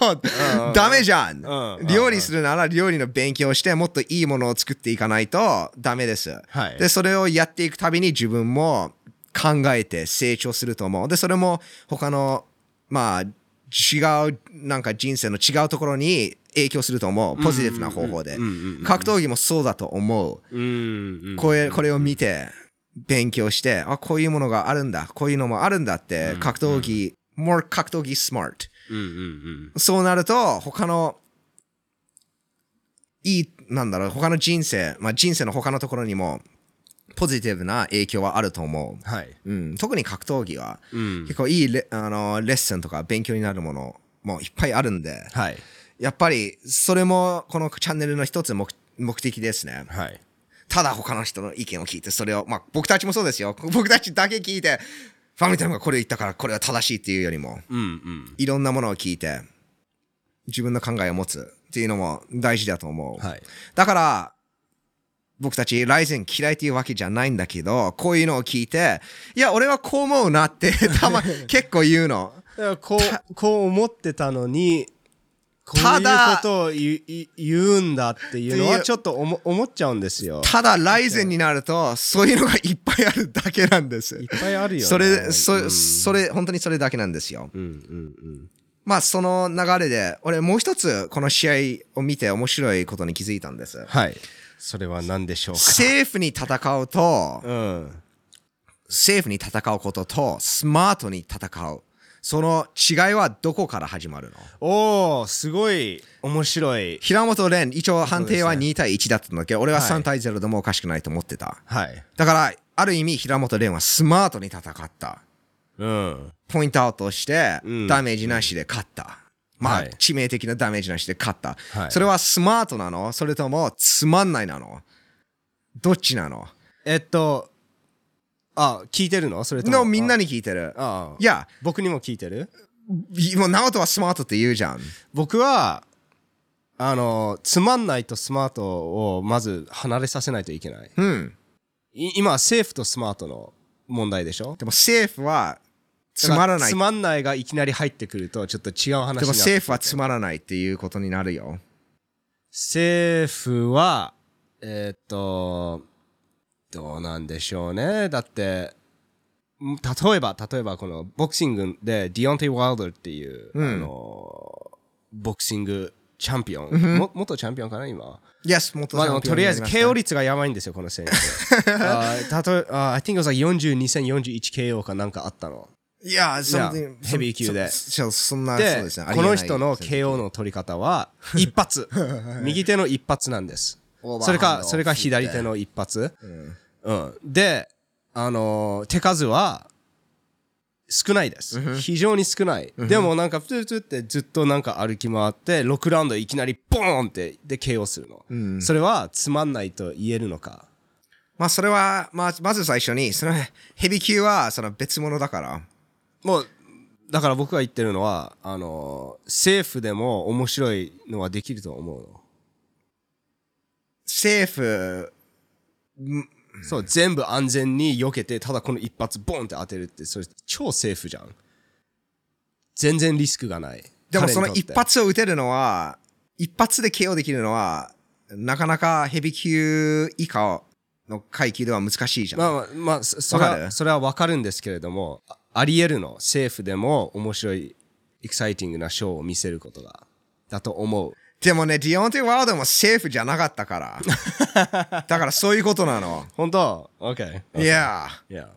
Speaker 1: ダメじゃん
Speaker 2: うん。
Speaker 1: 料理するなら料理の勉強をして、もっといいものを作っていかないとダメです。
Speaker 2: はい
Speaker 1: で、それをやっていくたびに自分も考えて成長すると思う。で、それも他の、まあ、違う、なんか人生の違うところに影響すると思う。ポジティブな方法で。格闘技もそうだと思う。
Speaker 2: うんうん
Speaker 1: これこれを見て、勉強して、あ、こういうものがあるんだ、こういうのもあるんだって、格闘技、more 格闘技 smart。
Speaker 2: うんうん
Speaker 1: そうなると、他の、いい、なんだろう、他の人生、まあ人生の他のところにも、ポジティブな影響はあると思う。
Speaker 2: はい
Speaker 1: うん、特に格闘技は、
Speaker 2: うん
Speaker 1: 結構いいレあのレッスンとか勉強になるものもいっぱいあるんで、
Speaker 2: はい
Speaker 1: やっぱりそれもこのチャンネルの一つ目目的ですね。
Speaker 2: はい
Speaker 1: ただ他の人の意見を聞いて、それを、まあ僕たちもそうですよ。僕たちだけ聞いて、ファミタムがこれ言ったからこれは正しいっていうよりも、
Speaker 2: うんうん
Speaker 1: いろんなものを聞いて、自分の考えを持つっていうのも大事だと思う。
Speaker 2: はい
Speaker 1: だから、僕たちライゼン嫌いっていうわけじゃないんだけど、こういうのを聞いて、いや、俺はこう思うなって、たま、結構言うの。
Speaker 2: こうこう思ってたのに
Speaker 1: ただ
Speaker 2: ことを言う言言うんだっていうのはちょっと思思っちゃうんですよ
Speaker 1: ただ、ライゼンになると、そういうのがいっぱいあるだけなんです
Speaker 2: い。っぱいあるよね
Speaker 1: それ、そ,、
Speaker 2: うん
Speaker 1: それ、本当にそれだけなんですよ。
Speaker 2: うんうんうん
Speaker 1: まあ、その流れで、俺もう一つ、この試合を見て面白いことに気づいたんです。
Speaker 2: はいそれは何でしょうか？
Speaker 1: セーフに戦うと、
Speaker 2: うん
Speaker 1: セーフに戦うことと、スマートに戦う。その違いはどこから始まるの？
Speaker 2: おおすごい面白い。
Speaker 1: 平本蓮、一応判定は
Speaker 2: そうです
Speaker 1: 2対1だったんだけど、俺は
Speaker 2: はい
Speaker 1: 3対0でもおかしくないと思ってた。
Speaker 2: はい。
Speaker 1: だから、ある意味、平本蓮はスマートに戦った。
Speaker 2: うん。
Speaker 1: ポイントアウトして
Speaker 2: うん、
Speaker 1: ダメージなしで勝った。まあ、
Speaker 2: はい。
Speaker 1: 致命的なダメージなしで勝った。
Speaker 2: はい。
Speaker 1: それはスマートなの？それともつまんないなの？どっちなの？
Speaker 2: えっとあ聞いてるの？それとも？
Speaker 1: のみんなに聞いてる。
Speaker 2: ああ
Speaker 1: いや、
Speaker 2: 僕にも聞いてる？
Speaker 1: いもう直人はスマートって言うじゃん。
Speaker 2: 僕はあのつまんないとスマートをまず離れさせないといけない
Speaker 1: うん。
Speaker 2: い今セーフとスマートの問題でしょ？
Speaker 1: でもセーフはつまらない
Speaker 2: つ。まんないがいきなり入ってくるとちょっと違う話になって
Speaker 1: でもセーフはつまらないっていうことになるよ。
Speaker 2: セーフはえーっとどうなんでしょうね。だってん例えば例えばこのボクシングでディオンテイ・ワイルダーっていう、
Speaker 1: うん。
Speaker 2: あのボクシングチャンピオン、も元チャンピオンかな今
Speaker 1: ？Yes、元
Speaker 2: まあ、でもとりあえず KO
Speaker 1: リ
Speaker 2: 率がやばいんですよ、この選手。あーたとあ I think it was like 42戦 41KO かなんかあったの。
Speaker 1: いや、
Speaker 2: いや
Speaker 1: something-
Speaker 2: ヘビー級で。
Speaker 1: そそそんな、そう
Speaker 2: で
Speaker 1: ですね。
Speaker 2: この人の KO の取り方は一発。右手の一発なんです。それかそれか左手の一発、うんであのー手数は少ないです、非常に少ない、でもなんかプツプツってずっとなんか歩き回って6ラウンドいきなりボーンってで KO するの、それはつまんないと言えるのか。
Speaker 1: まあ、それは、まあ、まず最初に、そのヘビー級はその別物だから。
Speaker 2: もうだから僕が言ってるのはあの政府でも面白いのはできると思うの。
Speaker 1: 政府、
Speaker 2: そう全部安全に避けてただこの一発ボンって当てるってそれ超セーフじゃん。全然リスクがない。
Speaker 1: でもその一発を撃てるのは、一発で KO できるのは、なかなかヘビー級以下の階級では難しいじゃん。
Speaker 2: まあまあ、まあ、そそれはそれは分かるんですけれどもああり得るのセーフでも面白いエキサイティングなショーを見せることがだと思う
Speaker 1: でもね、ディオンテ・ワイルダーもセーフじゃなかったから。だからそういうことなの。
Speaker 2: 本当 ?OK
Speaker 1: いや
Speaker 2: いや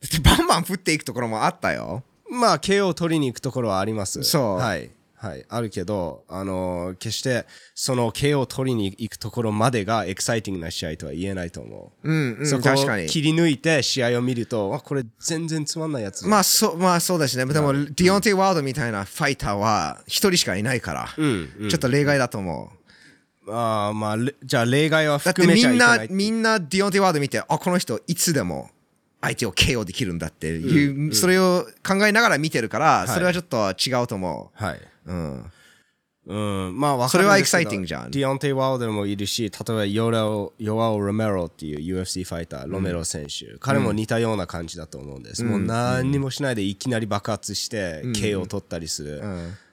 Speaker 1: ー。バンバン振っていくところもあったよ。
Speaker 2: まあ KO を取りに行くところはあります
Speaker 1: そう
Speaker 2: はいはいあるけどあのー決してその KO を取りに行くところまでがエキサイティングな試合とは言えないと思う
Speaker 1: うん、うん、
Speaker 2: そこを。切り抜いて試合を見ると、あこれ全然つまんないやつ。
Speaker 1: まあそう、まあそうですね。でも、ディオンテ・ワイルダーみたいなファイターは一人しかいないから、
Speaker 2: うんうん
Speaker 1: ちょっと例外だと思う。
Speaker 2: あーまあ、れじゃあ例外は
Speaker 1: だって
Speaker 2: 含め
Speaker 1: 見なく
Speaker 2: ちゃいけない。、
Speaker 1: みんなディオンテ・ワイルダー見て、あ、この人いつでも相手を KO できるんだっていう、それを考えながら見てるから、それはちょっと違うと思
Speaker 2: はい。
Speaker 1: う。うん。
Speaker 2: うん、まあ
Speaker 1: それは
Speaker 2: るんですけど
Speaker 1: エキサイティングじゃん
Speaker 2: ディオンテイ・ワールドもいるし、例えばヨラオヨアオ・ロメロっていう UFC ファイター、ロメロ選手、彼も似たような感じだと思うんです。もう何にもしないでいきなり爆発して、KO を取ったりする。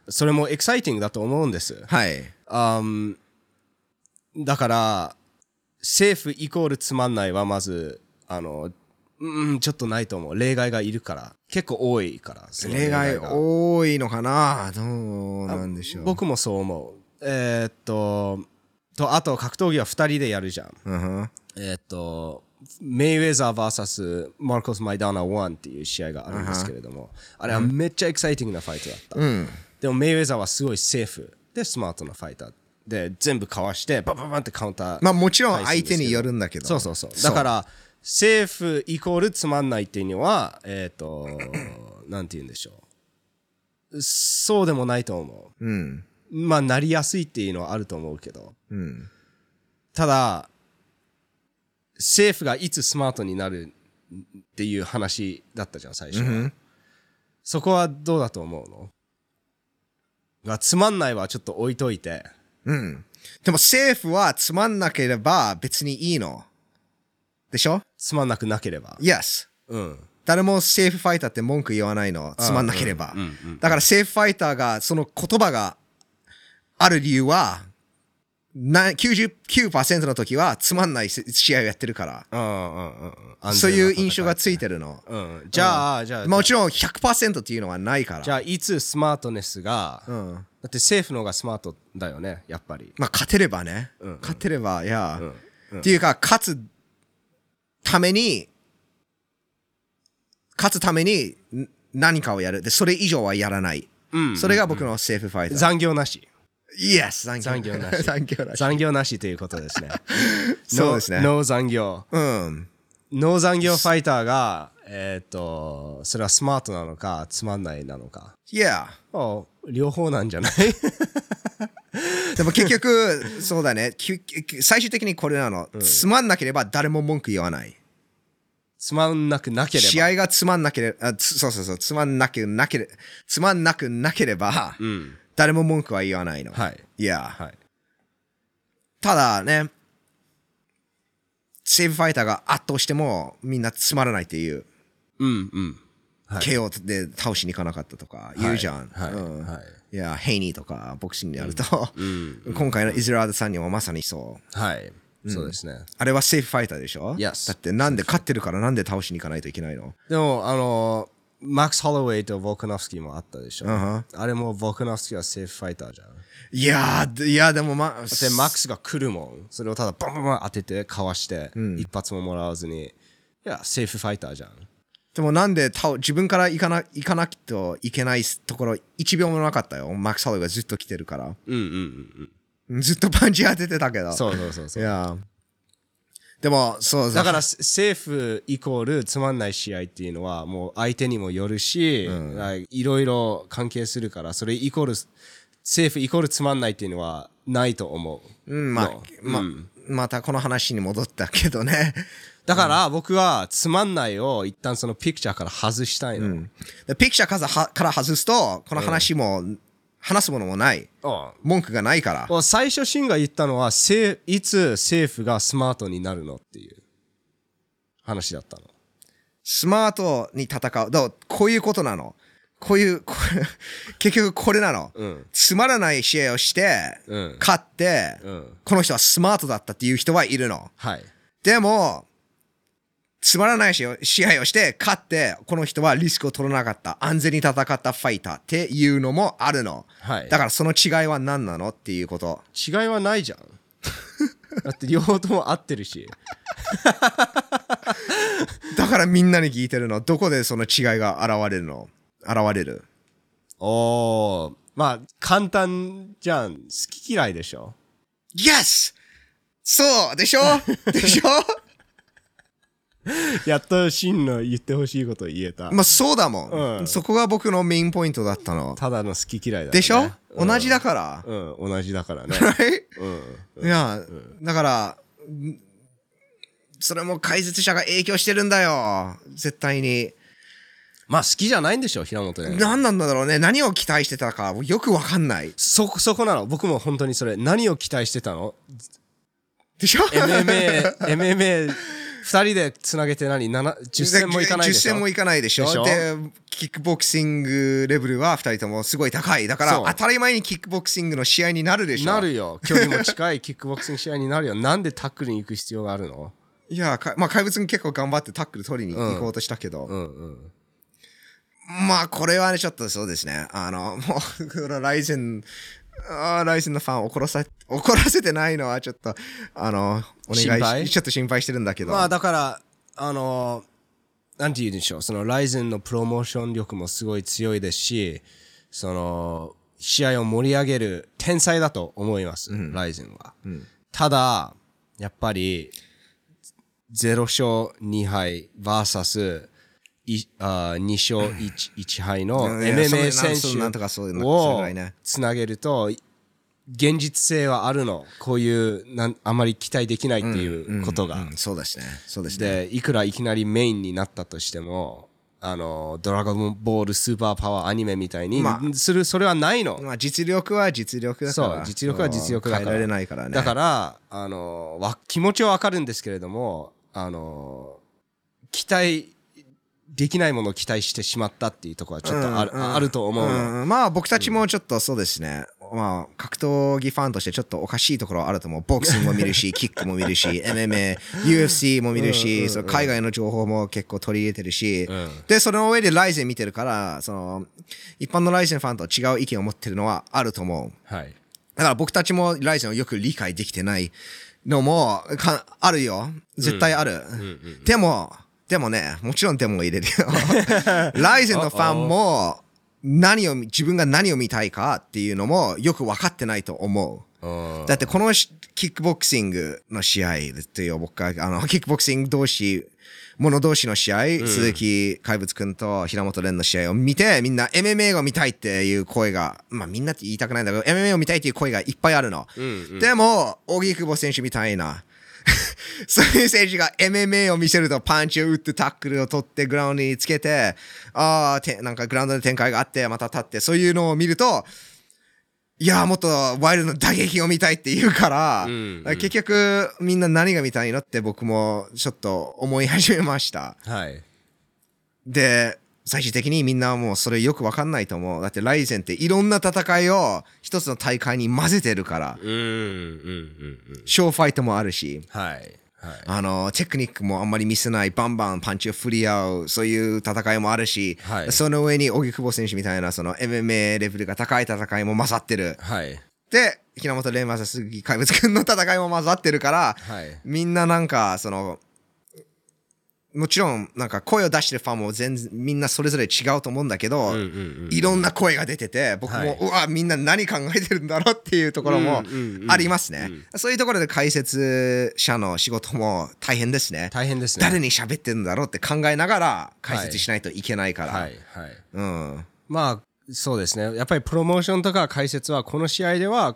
Speaker 2: それもエキサイティングだと思うんです。
Speaker 1: はい。
Speaker 2: あんだから、政府イコールつまんないはまず、あの、うん、ちょっとないと思う。例外がいるから。結構多いから。その
Speaker 1: 例外
Speaker 2: が
Speaker 1: 多いのかな？どうなんでしょう。
Speaker 2: 僕もそう思う。えーっと、と、あと格闘技は2人でやるじゃん。
Speaker 1: うん
Speaker 2: えーっと、メイウェザー VS マルコス・マイダーナ1っていう試合があるんですけれども、あれはめっちゃエキサイティングなファイトだった。
Speaker 1: うん。
Speaker 2: でもメイウェザーはすごいセーフでスマートなファイターで全部かわしてバンバンバンってカウンター
Speaker 1: まあもちろん相手によるんだけど。
Speaker 2: そうそうそうだからセーフイコールつまんないっていうにはえっ、と なんて言うんでしょうそうでもないと思
Speaker 1: うん。
Speaker 2: うまあなりやすいっていうのはあると思うけど
Speaker 1: うん。
Speaker 2: ただセーフがいつスマートになるっていう話だったじゃん最初は、そこはどうだと思うの？がつまんないはちょっと置いといて
Speaker 1: うん。でも政府はつまんなければ別にいいの。でしょ？
Speaker 2: つまんなくなければ
Speaker 1: ?Yes。
Speaker 2: うん
Speaker 1: 誰もセーフファイターって文句言わないの。つまんなければ。だからセーフファイターがその言葉がある理由は、な99%の時はつまんない試合をやってるから。
Speaker 2: うんうんうんうん
Speaker 1: そういう印象がついてるの。
Speaker 2: うんじゃあ、じゃあ
Speaker 1: もちろん100%っていうのはないから。
Speaker 2: じゃあいつスマートネスが、
Speaker 1: うん。
Speaker 2: だって政府の方がスマートだよねやっぱり
Speaker 1: まあ勝てればね。勝てれば、いや。っていうか、勝つために、勝つためにん何かをやる。で、それ以上はやらない。
Speaker 2: うん
Speaker 1: それが僕のセーフファイター。
Speaker 2: 残業なし
Speaker 1: Yes! 残
Speaker 2: 残業なし
Speaker 1: 残業なし。
Speaker 2: 残業なしということですね
Speaker 1: そうですね
Speaker 2: ノー残業
Speaker 1: うん。
Speaker 2: ノー残業ファイターがえっ、とそれはスマートなのかつまんないなのか
Speaker 1: Yeah.
Speaker 2: あ両方なんじゃない？
Speaker 1: でも結局、そうだね。最終的にこれなの。つまんなければ誰も文句言わない。
Speaker 2: つまんなくなければ。
Speaker 1: 試合がつまんなければ、そうそうそう、つまんなくなけれつまんなくなければ、
Speaker 2: うん。
Speaker 1: 誰も文句は言わないの。
Speaker 2: はい。
Speaker 1: いや、
Speaker 2: はい。
Speaker 1: ただね、セーブファイターが圧倒してもみんなつまらないっていう、
Speaker 2: うんうんはい。
Speaker 1: KO で倒しに行かなかったとか言うじゃん。
Speaker 2: はい。
Speaker 1: うん。
Speaker 2: はい。
Speaker 1: いや、ヘイニーとかボクシングでやると、今回のイズラードさんにもまさにそう。
Speaker 2: はい、そうですね。
Speaker 1: あれはセーフファイターでしょ
Speaker 2: ？Yes
Speaker 1: だってなんで勝ってるからなんで倒しに行かないといけないの？
Speaker 2: でもあのマックス・ホロウェイとボークノフスキーもあったでしょ、
Speaker 1: うん。うん
Speaker 2: あれもボークノフスキーはセーフファイターじゃん。
Speaker 1: いやー、いや、でもまあ、
Speaker 2: でマックスが来るもん。それをただバンバンバン当ててかわして、一発ももらわずに。いやセーフファイターじゃん
Speaker 1: でもなんで倒自分から行かな行かなきゃいけないところ1秒もなかったよ。マックス・ハロウがずっと来てるから。
Speaker 2: うんうんうんうん
Speaker 1: ずっとパンチ当ててたけど。
Speaker 2: そうそうそうそう
Speaker 1: いやでも、そう
Speaker 2: だからセーフイコールつまんない試合っていうのはもう相手にもよるし、いろいろ関係するからそれイコールセーフイコールつまんないっていうのはないと思う。
Speaker 1: うん、まあ
Speaker 2: の、
Speaker 1: まあ、またこの話に戻ったけどね。
Speaker 2: だから僕はつまんないを一旦そのピクチャーから外したいの。
Speaker 1: でピクチャーからはから外すとこの話も、話すものもない。
Speaker 2: あ
Speaker 1: 文句がないから。
Speaker 2: あ最初シンが言ったのはせいつ政府がスマートになるのっていう。話だったの。
Speaker 1: スマートに戦う。だこういうことなの。こういうこれ 結局これなの、
Speaker 2: うん。
Speaker 1: つまらない試合をして、
Speaker 2: うん。
Speaker 1: 勝って、
Speaker 2: うん。
Speaker 1: この人はスマートだったっていう人はいるの。
Speaker 2: はい。
Speaker 1: でもつまらない試合を試合をして勝ってこの人はリスクを取らなかった安全に戦ったファイターっていうのもあるの、
Speaker 2: はい
Speaker 1: だからその違いは何なのっていうこと
Speaker 2: 違いはないじゃん。だって両方とも合ってるし。
Speaker 1: だからみんなに聞いてるのどこでその違いが現れるの？現れる
Speaker 2: おー。まあ、簡単じゃん。好き嫌いでしょ
Speaker 1: Yes! そうでしょ？でしょ？
Speaker 2: やっと真の言ってほしいことを言えた。
Speaker 1: まあそうだもん、
Speaker 2: うん
Speaker 1: そこが僕のメインポイントだったの。
Speaker 2: ただの好き嫌いだ、ね。
Speaker 1: でしょ、
Speaker 2: うん
Speaker 1: 同じだから。
Speaker 2: うん、同じだからね。うん。
Speaker 1: いや、だから、んそれも解説者が影響してるんだよ。絶対に。
Speaker 2: まあ好きじゃないんでしょ、平本ね。
Speaker 1: 何なんだろうね。何を期待してたかよくわかんない。
Speaker 2: そ、そこなの。僕も本当にそれ。何を期待してたの？
Speaker 1: でしょ
Speaker 2: ?MMA、MMA、二人でつなげて何 ?7、10戦もいかないでしょ
Speaker 1: ？10戦もいかないでしょ？
Speaker 2: で
Speaker 1: キックボクシングレベルは2人ともすごい高い。だから当たり前にキックボクシングの試合になるでしょ
Speaker 2: なるよ。距離も近い キックボクシング試合になるよ。なんでタックルに行く必要があるの？
Speaker 1: いや、かまあ怪物結構頑張ってタックル取りに行こうとしたけど、
Speaker 2: うんうん。
Speaker 1: まあこれはね、ちょっとそうですね。あの、もう、ライゼン、あーライゼンのファンを怒らさ怒らせてないのはちょっと、あの、お願いちょっと心配してるんだけど。
Speaker 2: まあだから、あのー、なんて言うんでしょう、そのライゼンのプロモーション力もすごい強いですし、その、試合を盛り上げる天才だと思います、ライゼンは。ただ、やっぱり、0勝2敗 VS いあ2勝 1, 1 敗の MMA 選
Speaker 1: なんなんとかそう
Speaker 2: 手をつなげると現実性はあるのこういうなんあまり期待できないっていうことが、
Speaker 1: うんそうですね。そうですね。
Speaker 2: でいくらいきなりメインになったとしてもあのドラゴンボールスーパーパワーアニメみたいに
Speaker 1: ま
Speaker 2: するそれはないの、
Speaker 1: まあ実力は実力だか
Speaker 2: そう
Speaker 1: ら。
Speaker 2: 実力は実力だから
Speaker 1: 変えられないからね。
Speaker 2: だからあのわ気持ちはわかるんですけれどもあの期待できないものを期待してしまったっていうところはちょっとある,、
Speaker 1: うんうん
Speaker 2: あると思うの、
Speaker 1: うんまあ僕たちもちょっとそうですね。まあ格闘技ファンとしてちょっとおかしいところはあると思う。ボクシングも見るし、キックも見るし、MMA、UFC も見るし、その海外の情報も結構取り入れてるし、
Speaker 2: ん
Speaker 1: で、その上でライゼン見てるから、その、一般のライゼンファンと違う意見を持ってるのはあると思う。
Speaker 2: はい
Speaker 1: だから僕たちもライゼンをよく理解できてないのもかあるよ。絶対ある。でも、でもね、もちろんでも入れるよ。ライゼンのファンも何を見、自分が何を見たいかっていうのもよく分かってないと思
Speaker 2: うん
Speaker 1: う。だってこのしキックボクシングの試合っていう僕が、あの、キックボクシング同士、者同士の試合、鈴木怪物くんと平本蓮の試合を見て、みんな MMA を見たいっていう声が、まあみんなって言いたくないんだけど、MMA を見たいっていう声がいっぱいあるの。でも、荻久保選手みたいな、そういう選手が MMA を見せるとパンチを打ってタックルを取ってグラウンドにつけて、ああ、てなんかグラウンドで展開があって、また立って、そういうのを見ると、いやーもっとワイルドな打撃を見たいって言うから、
Speaker 2: んうん
Speaker 1: 結局みんな何が見たいのって僕もちょっと思い始めました。
Speaker 2: はい
Speaker 1: で、最終的にみんなはもうそれよくわかんないと思う。だってライゼンっていろんな戦いを一つの大会に混ぜてるから、
Speaker 2: うんうんうんうん。
Speaker 1: ショーファイトもあるし、
Speaker 2: はいはい。
Speaker 1: あのテクニックもあんまり見せないバンバンパンチを振り合うそういう戦いもあるし、
Speaker 2: はい。
Speaker 1: その上に荻久保選手みたいなその MMA レベルが高い戦いも混ざってる。
Speaker 2: はい。
Speaker 1: で平本蓮正鈴木怪物くんの戦いも混ざってるから、
Speaker 2: はい。
Speaker 1: みんななんかそのもちろんなんか声を出してるファンも全然みんなそれぞれ違うと思うんだけど、いろんな声が出てて僕も、
Speaker 2: はいう
Speaker 1: わみんな何考えてるんだろうっていうところもありますね、そういうところで解説者の仕事も大変ですね。
Speaker 2: 大変ですね。
Speaker 1: 誰に喋ってるんだろうって考えながら解説しないといけないから、
Speaker 2: はいはい。
Speaker 1: うん。
Speaker 2: まあそうですね。やっぱりプロモーションとか解説はこの試合では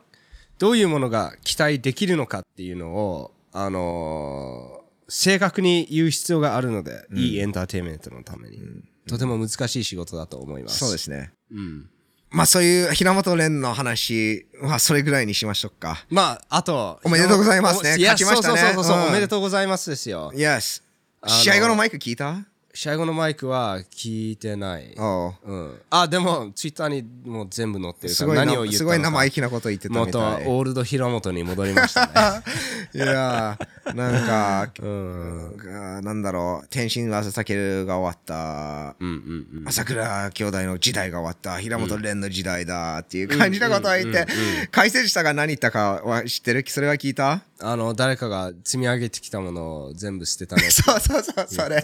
Speaker 2: どういうものが期待できるのかっていうのをあのー正確に言う必要があるので、いいエンターテインメントのために、とても難しい仕事だと思います。
Speaker 1: そうですね。
Speaker 2: うん。
Speaker 1: まあそういう平本蓮の話はそれぐらいにしましょうか。
Speaker 2: まあ、あと、
Speaker 1: おめでとうございますね
Speaker 2: いや
Speaker 1: 勝ちましたね
Speaker 2: そうそうそうそう、
Speaker 1: うん
Speaker 2: おめでとうございますですよ。
Speaker 1: Yes。
Speaker 2: の
Speaker 1: 試合後のマイク聞いた？
Speaker 2: 試合後のマイクは聞いてない。
Speaker 1: おう
Speaker 2: うん、あ、でも、ツイッターにもう全部載ってるから、
Speaker 1: すごいな
Speaker 2: 何を言ったのか
Speaker 1: すごい生意気なこと言ってたみ
Speaker 2: 元
Speaker 1: たい。
Speaker 2: オールド平本に戻りましたね。
Speaker 1: いやー、なんか、
Speaker 2: うん。
Speaker 1: なんだろう、天心は佐健が終わった、
Speaker 2: うんうんうん。
Speaker 1: 朝倉兄弟の時代が終わった、平本蓮の時代だっていう感じのことを言って、解説者が何言ったかは知ってる？それは聞いた？
Speaker 2: あの、誰かが積み上げてきたものを全部捨てたね。
Speaker 1: そうそうそう、それ。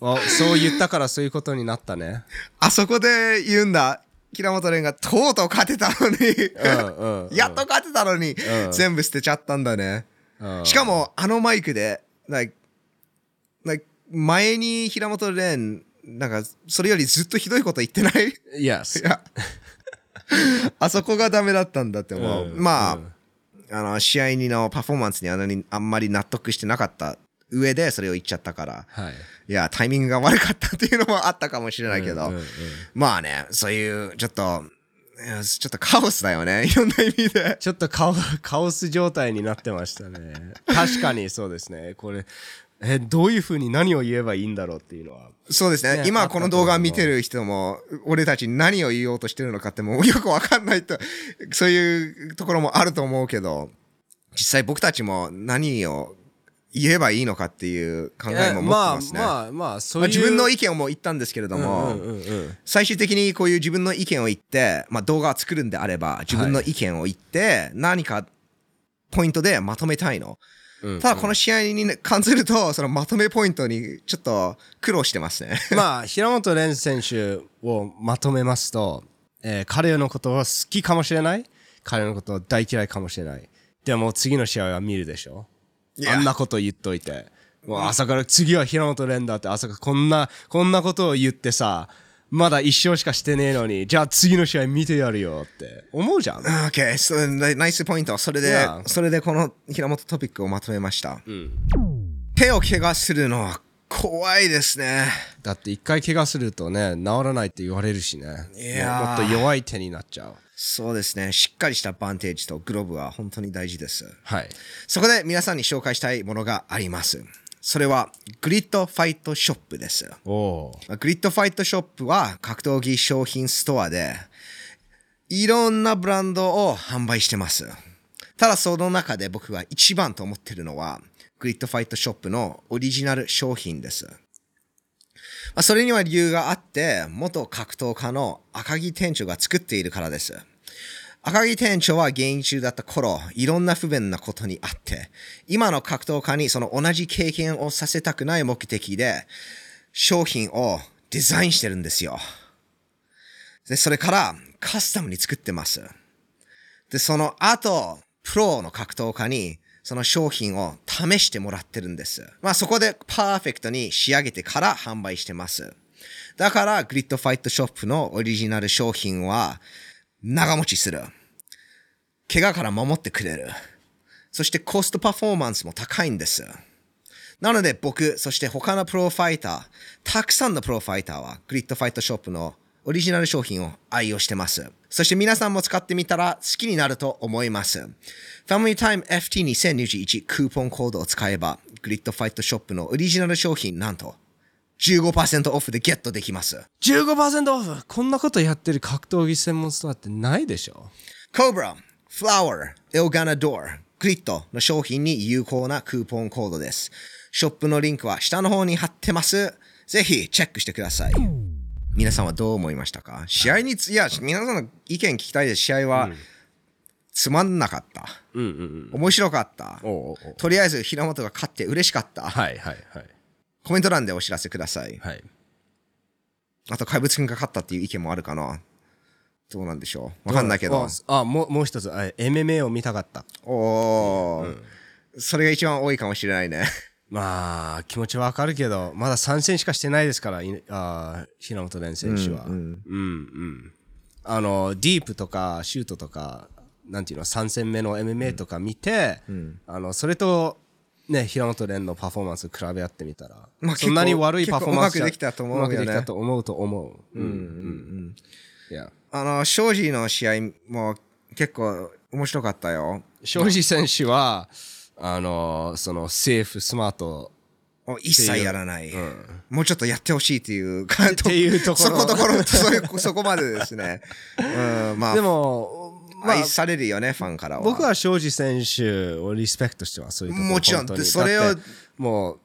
Speaker 2: あそう言ったからそういうことになったね。
Speaker 1: あそこで言うんだ。平本蓮がとうとう勝てたのに、
Speaker 2: うんうん。
Speaker 1: やっと勝てたのに、
Speaker 2: うん
Speaker 1: 全部捨てちゃったんだね。
Speaker 2: うん
Speaker 1: しかも、あのマイクで、like, like 前に平本蓮、なんか、それよりずっとひどいこと言ってない
Speaker 2: ？Yes
Speaker 1: い。や、あそこがダメだったんだって思う。
Speaker 2: うん
Speaker 1: まあ、
Speaker 2: うん
Speaker 1: あの、試合にのパフォーマンスにあんまり納得してなかった上でそれを言っちゃったから、
Speaker 2: はい。
Speaker 1: いや、タイミングが悪かったっていうのもあったかもしれないけど、
Speaker 2: うんうんうん
Speaker 1: まあね、そういう、ちょっと、ちょっとカオスだよね、いろんな意味で。
Speaker 2: ちょっとカオカオス状態になってましたね。確かにそうですね。これ、え、どういうふうに何を言えばいいんだろうっていうのは。
Speaker 1: そうですね。
Speaker 2: ね
Speaker 1: 今この動画を見てる人も、俺たちに何を言おうとしてるのかってもうよくわかんないと、そういうところもあると思うけど、実際僕たちも何を言えばいいのかっていう考えも持ってますね。
Speaker 2: まあまあまあ、そういう。
Speaker 1: まあ自分の意見をもう言ったんですけれども、
Speaker 2: うんうんうん
Speaker 1: 最終的にこういう自分の意見を言って、まあ、動画を作るんであれば自分の意見を言って何かポイントでまとめたいの。
Speaker 2: うん
Speaker 1: ただこの試合に関するとそのまとめポイントにちょっと苦労してますね。
Speaker 2: まあ、平本蓮選手をまとめますと、えー彼のことを好きかもしれない？彼のことを大嫌いかもしれない？でも次の試合は見るでしょ？あんなこと言っといて。もう朝から次は平本蓮だって朝からこんな、こんなことを言ってさ、まだ一勝しかしてねえのに、じゃあ次の試合見てやるよって思うじゃん。
Speaker 1: OK、そナナイスポイント。それでそれでこの平本トピックをまとめました。
Speaker 2: ん
Speaker 1: 手を怪我するのは怖いですね。
Speaker 2: だって一回怪我するとね、治らないって言われるしね。
Speaker 1: いやー
Speaker 2: ももっと弱い手になっちゃう。
Speaker 1: そうですね。しっかりしたバンテージとグローブは本当に大事です。
Speaker 2: はい。
Speaker 1: そこで皆さんに紹介したいものがあります。それはグリッドファイトショップです。
Speaker 2: お。
Speaker 1: グリッドファイトショップは格闘技商品ストアでいろんなブランドを販売してます。ただその中で僕が一番と思ってるのはグリッドファイトショップのオリジナル商品です。まあ、それには理由があって元格闘家の赤木店長が作っているからです。赤木店長は現役中だった頃、いろんな不便なことにあって、今の格闘家にその同じ経験をさせたくない目的で、商品をデザインしてるんですよ。で、それからカスタムに作ってます。で、その後、プロの格闘家にその商品を試してもらってるんです。まあそこでパーフェクトに仕上げてから販売してます。だから、グリッドファイトショップのオリジナル商品は長持ちする。怪我から守ってくれる。そしてコストパフォーマンスも高いんです。なので僕、そして他のプロファイター、たくさんのプロファイターはグリッドファイトショップのオリジナル商品を愛用してます。そして皆さんも使ってみたら好きになると思います。Family Time FT2021 クーポンコードを使えばグリッドファイトショップのオリジナル商品なんと15%オフでゲットできます。
Speaker 2: 15%オフ？こんなことやってる格闘技専門ストアってないでしょ
Speaker 1: Cobra、Flower、Elgana Door、グリッドの商品に有効なクーポンコードです。ショップのリンクは下の方に貼ってます。ぜひチェックしてください。皆さんはどう思いましたか？試合につ、いや、皆さんの意見聞きたいです。試合は、つまんなかった。
Speaker 2: うんうんうん。
Speaker 1: 面白かった。
Speaker 2: おうおうおう
Speaker 1: とりあえず平本が勝って嬉しかった。
Speaker 2: はいはいはい。
Speaker 1: コメント欄でお知らせください。
Speaker 2: はい。
Speaker 1: あと、怪物君が勝ったっていう意見もあるかなどうなんでしょう？わかんないけど。
Speaker 2: あ、もうもう一つ、あ MMA を見たかった。
Speaker 1: おー、それが一番多いかもしれないね。
Speaker 2: まあ、気持ちはわかるけど、まだ3戦しかしてないですから、いあ平本蓮選手は。うんうん。あの、ディープとか、シュートとか、なんていうの、3戦目の MMA とか見て、あの、それと、ね、平本蓮のパフォーマンス比べ合ってみたら、
Speaker 1: まあ
Speaker 2: そんなに悪いパフォーマンス
Speaker 1: うまくできたと思うよね
Speaker 2: うまくできたと思うと思う。うんうんうん。いや、
Speaker 1: あの庄司の試合も結構面白かったよ
Speaker 2: 庄司選手は、あの、その、セーフ、スマート、
Speaker 1: 一切やらない、もうちょっとやってほしいっていうか
Speaker 2: っていうところ。
Speaker 1: そこところそれそこまでですね、うん、まあ
Speaker 2: でも、まあ
Speaker 1: 愛、されるよねファンからは。
Speaker 2: 僕は庄司選手をリスペクトしてますそういうところ
Speaker 1: もちろん。それを
Speaker 2: もう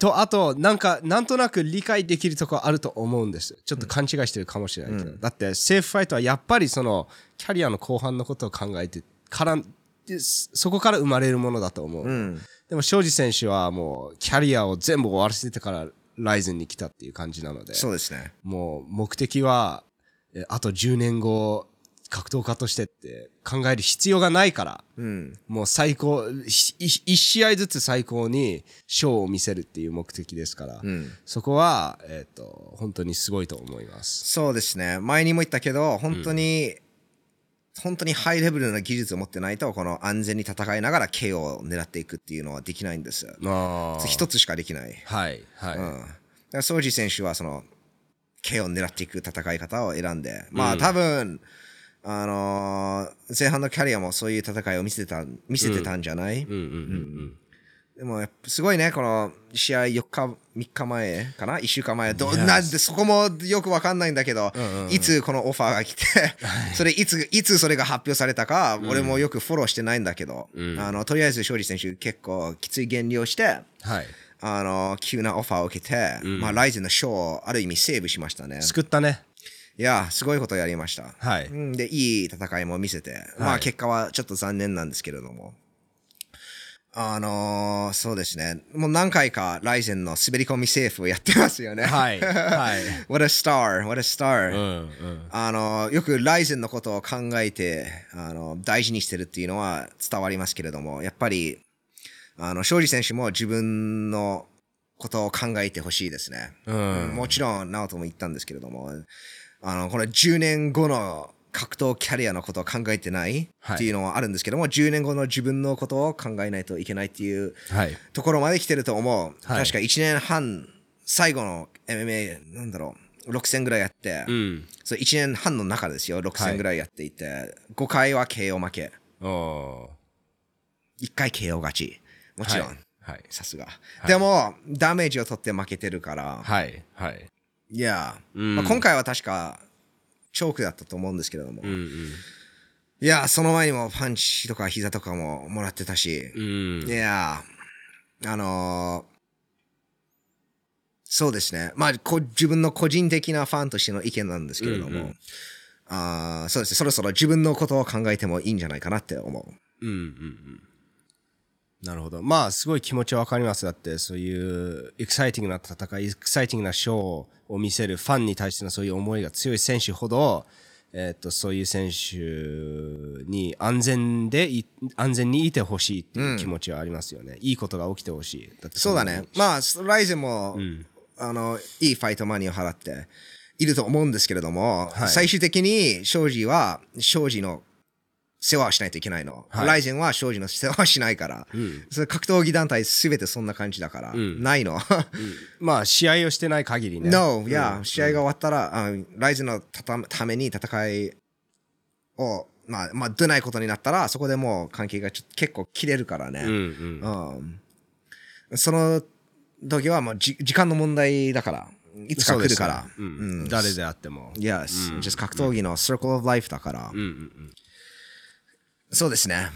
Speaker 2: とあとなんかなんとなく理解できるところあると思うんですちょっと勘違いしてるかもしれないけど、だってセーフファイトはやっぱりそのキャリアの後半のことを考えてからでそこから生まれるものだと思う、
Speaker 1: うん。
Speaker 2: でも庄司選手はもうキャリアを全部終わらせてからライゼンに来たっていう感じなので。
Speaker 1: そうですね。
Speaker 2: もう目的はえあと10年後格闘家としてって考える必要がないから、
Speaker 1: うん。
Speaker 2: もう最高ひ一一試合ずつ最高にショーを見せるっていう目的ですから、
Speaker 1: ん。
Speaker 2: そこは、えっと本当にすごいと思います。
Speaker 1: そうですね。前にも言ったけど本当に、本当にハイレベルな技術を持ってないとこの安全に戦いながら KO を狙っていくっていうのはできないんです。
Speaker 2: あ
Speaker 1: 一つしかできない。
Speaker 2: はいはい、
Speaker 1: うん、だから庄司選手はその K を狙っていく戦い方を選んで。まあ多分、あのー前半のキャリアもそういう戦いを見せてた見せてたんじゃない、
Speaker 2: うんうん。うん
Speaker 1: でもすごいねこの試合4日3日前かな？1週間前。どなんでそこもよくわかんないんだけど、いつこのオファーが来てそれいついつそれが発表されたか、俺もよくフォローしてないんだけど、あのとりあえず庄司選手結構きつい減量して
Speaker 2: はい。
Speaker 1: あの急なオファーを受けて、まあ、ライゼンのショーをある意味セーブしましたね。
Speaker 2: 救ったね。
Speaker 1: いや、すごいことやりました。
Speaker 2: はい。
Speaker 1: うん。で、いい戦いも見せて、まあ結果はちょっと残念なんですけれども。あのーそうですね。もう何回かライゼンの滑り込みセーフをやってますよね。
Speaker 2: はいはい
Speaker 1: What a star, what a star.
Speaker 2: うんうん
Speaker 1: あのよくライゼンのことを考えてあの大事にしてるっていうのは伝わりますけれどもやっぱりあの庄司選手も自分のことを考えてほしいですね、
Speaker 2: うん
Speaker 1: もちろん直人も言ったんですけれどもあのこの10年後の格闘キャリアのことを考えてない
Speaker 2: はい。
Speaker 1: っていうのはあるんですけども、10年後の自分のことを考えないといけないっていう
Speaker 2: はい。
Speaker 1: ところまで来てると思う、
Speaker 2: はい。
Speaker 1: 確か1年半最後の MMA なんだろう6戦ぐらいやって、
Speaker 2: うん。
Speaker 1: そう1年半の中ですよ、6戦ぐらいやっていて、5回は KO 負け、
Speaker 2: お
Speaker 1: 1回 KO 勝ち。もちろん、
Speaker 2: はい。はい。
Speaker 1: さすが。でも、ダメージを取って負けてるから、
Speaker 2: はい。はい。
Speaker 1: いや、
Speaker 2: うん。
Speaker 1: まあ、今回は確か、チョークだったと思うんですけれども、
Speaker 2: うん
Speaker 1: いや、その前にもパンチとか膝とかももらってたし、
Speaker 2: うんうん。
Speaker 1: いや、あのーそうですね。まあこ、自分の個人的なファンとしての意見なんですけれども、
Speaker 2: うんうん。
Speaker 1: あーそうですね。そろそろ自分のことを考えてもいいんじゃないかなって思う。
Speaker 2: うんうんうんなるほど。まあ、すごい気持ちはわかります。だって、そういうエキサイティングな戦い、エキサイティングなショーを見せるファンに対してのそういう思いが強い選手ほど、えっと、そういう選手に安全でい、安全にいてほしいっていう気持ちはありますよね。いいことが起きてほしい。だって
Speaker 1: そうだね。まあ、 RIZIN も、あの、いいファイトマニーを払っていると思うんですけれども、
Speaker 2: はい
Speaker 1: 最終的に庄司は、庄司の世話をしないといけないの。
Speaker 2: はい
Speaker 1: ライゼンは庄司の世話をしないから。それ格闘技団体すべてそんな感じだから、ないの。
Speaker 2: まあ、試合をしてない限りね。
Speaker 1: No, いや、試合が終わったら、あライゼンのたたために戦いを、まあ、まあ、出ないことになったら、そこでもう関係がちょっと結構切れるからね。
Speaker 2: うんうん。
Speaker 1: うんその時はもうじ時間の問題だから、いつか来るから。
Speaker 2: そうん誰であっても。
Speaker 1: Yes、just 格闘技の Circle of Life だから、
Speaker 2: うんうんうん。
Speaker 1: そうですね。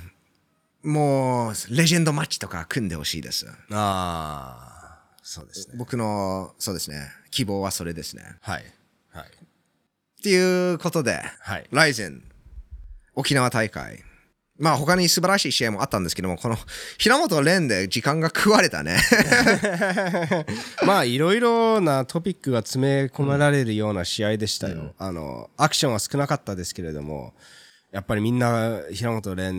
Speaker 1: もう、レジェンドマッチとか組んでほしいです。
Speaker 2: ああ、そうですね。
Speaker 1: 僕の、そうですね、希望はそれですね。
Speaker 2: はい。はい。
Speaker 1: っていうことで、
Speaker 2: はい。
Speaker 1: ライゼン、沖縄大会。まあ他に素晴らしい試合もあったんですけども、この平本蓮で時間が食われたね。
Speaker 2: まあいろいろなトピックが詰め込められるような試合でしたよ、あのアクションは少なかったですけれどもやっぱりみんな平本蓮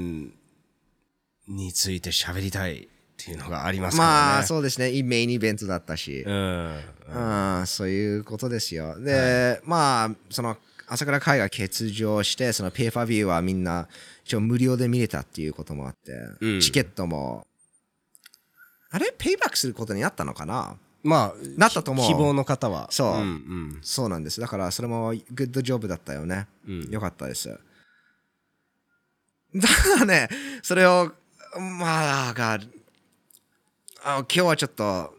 Speaker 2: について喋りたいっていうのがありますからね。
Speaker 1: まあそうですね、いいメインイベントだったし。
Speaker 2: うん。
Speaker 1: うん、そういうことですよ。で、まあ、その、朝倉海が欠場して、そのペーパービューはみんな、一応無料で見れたっていうこともあって、
Speaker 2: うん。
Speaker 1: チケットもあれ？ペイバックすることになったのかな？
Speaker 2: まあ
Speaker 1: なったと思う。
Speaker 2: 希望の方は。
Speaker 1: そう。
Speaker 2: うんうん。
Speaker 1: そうなんです。だからそれもグッドジョブだったよね。よかったです。だからね、それを、まあ、があ今日はちょっと、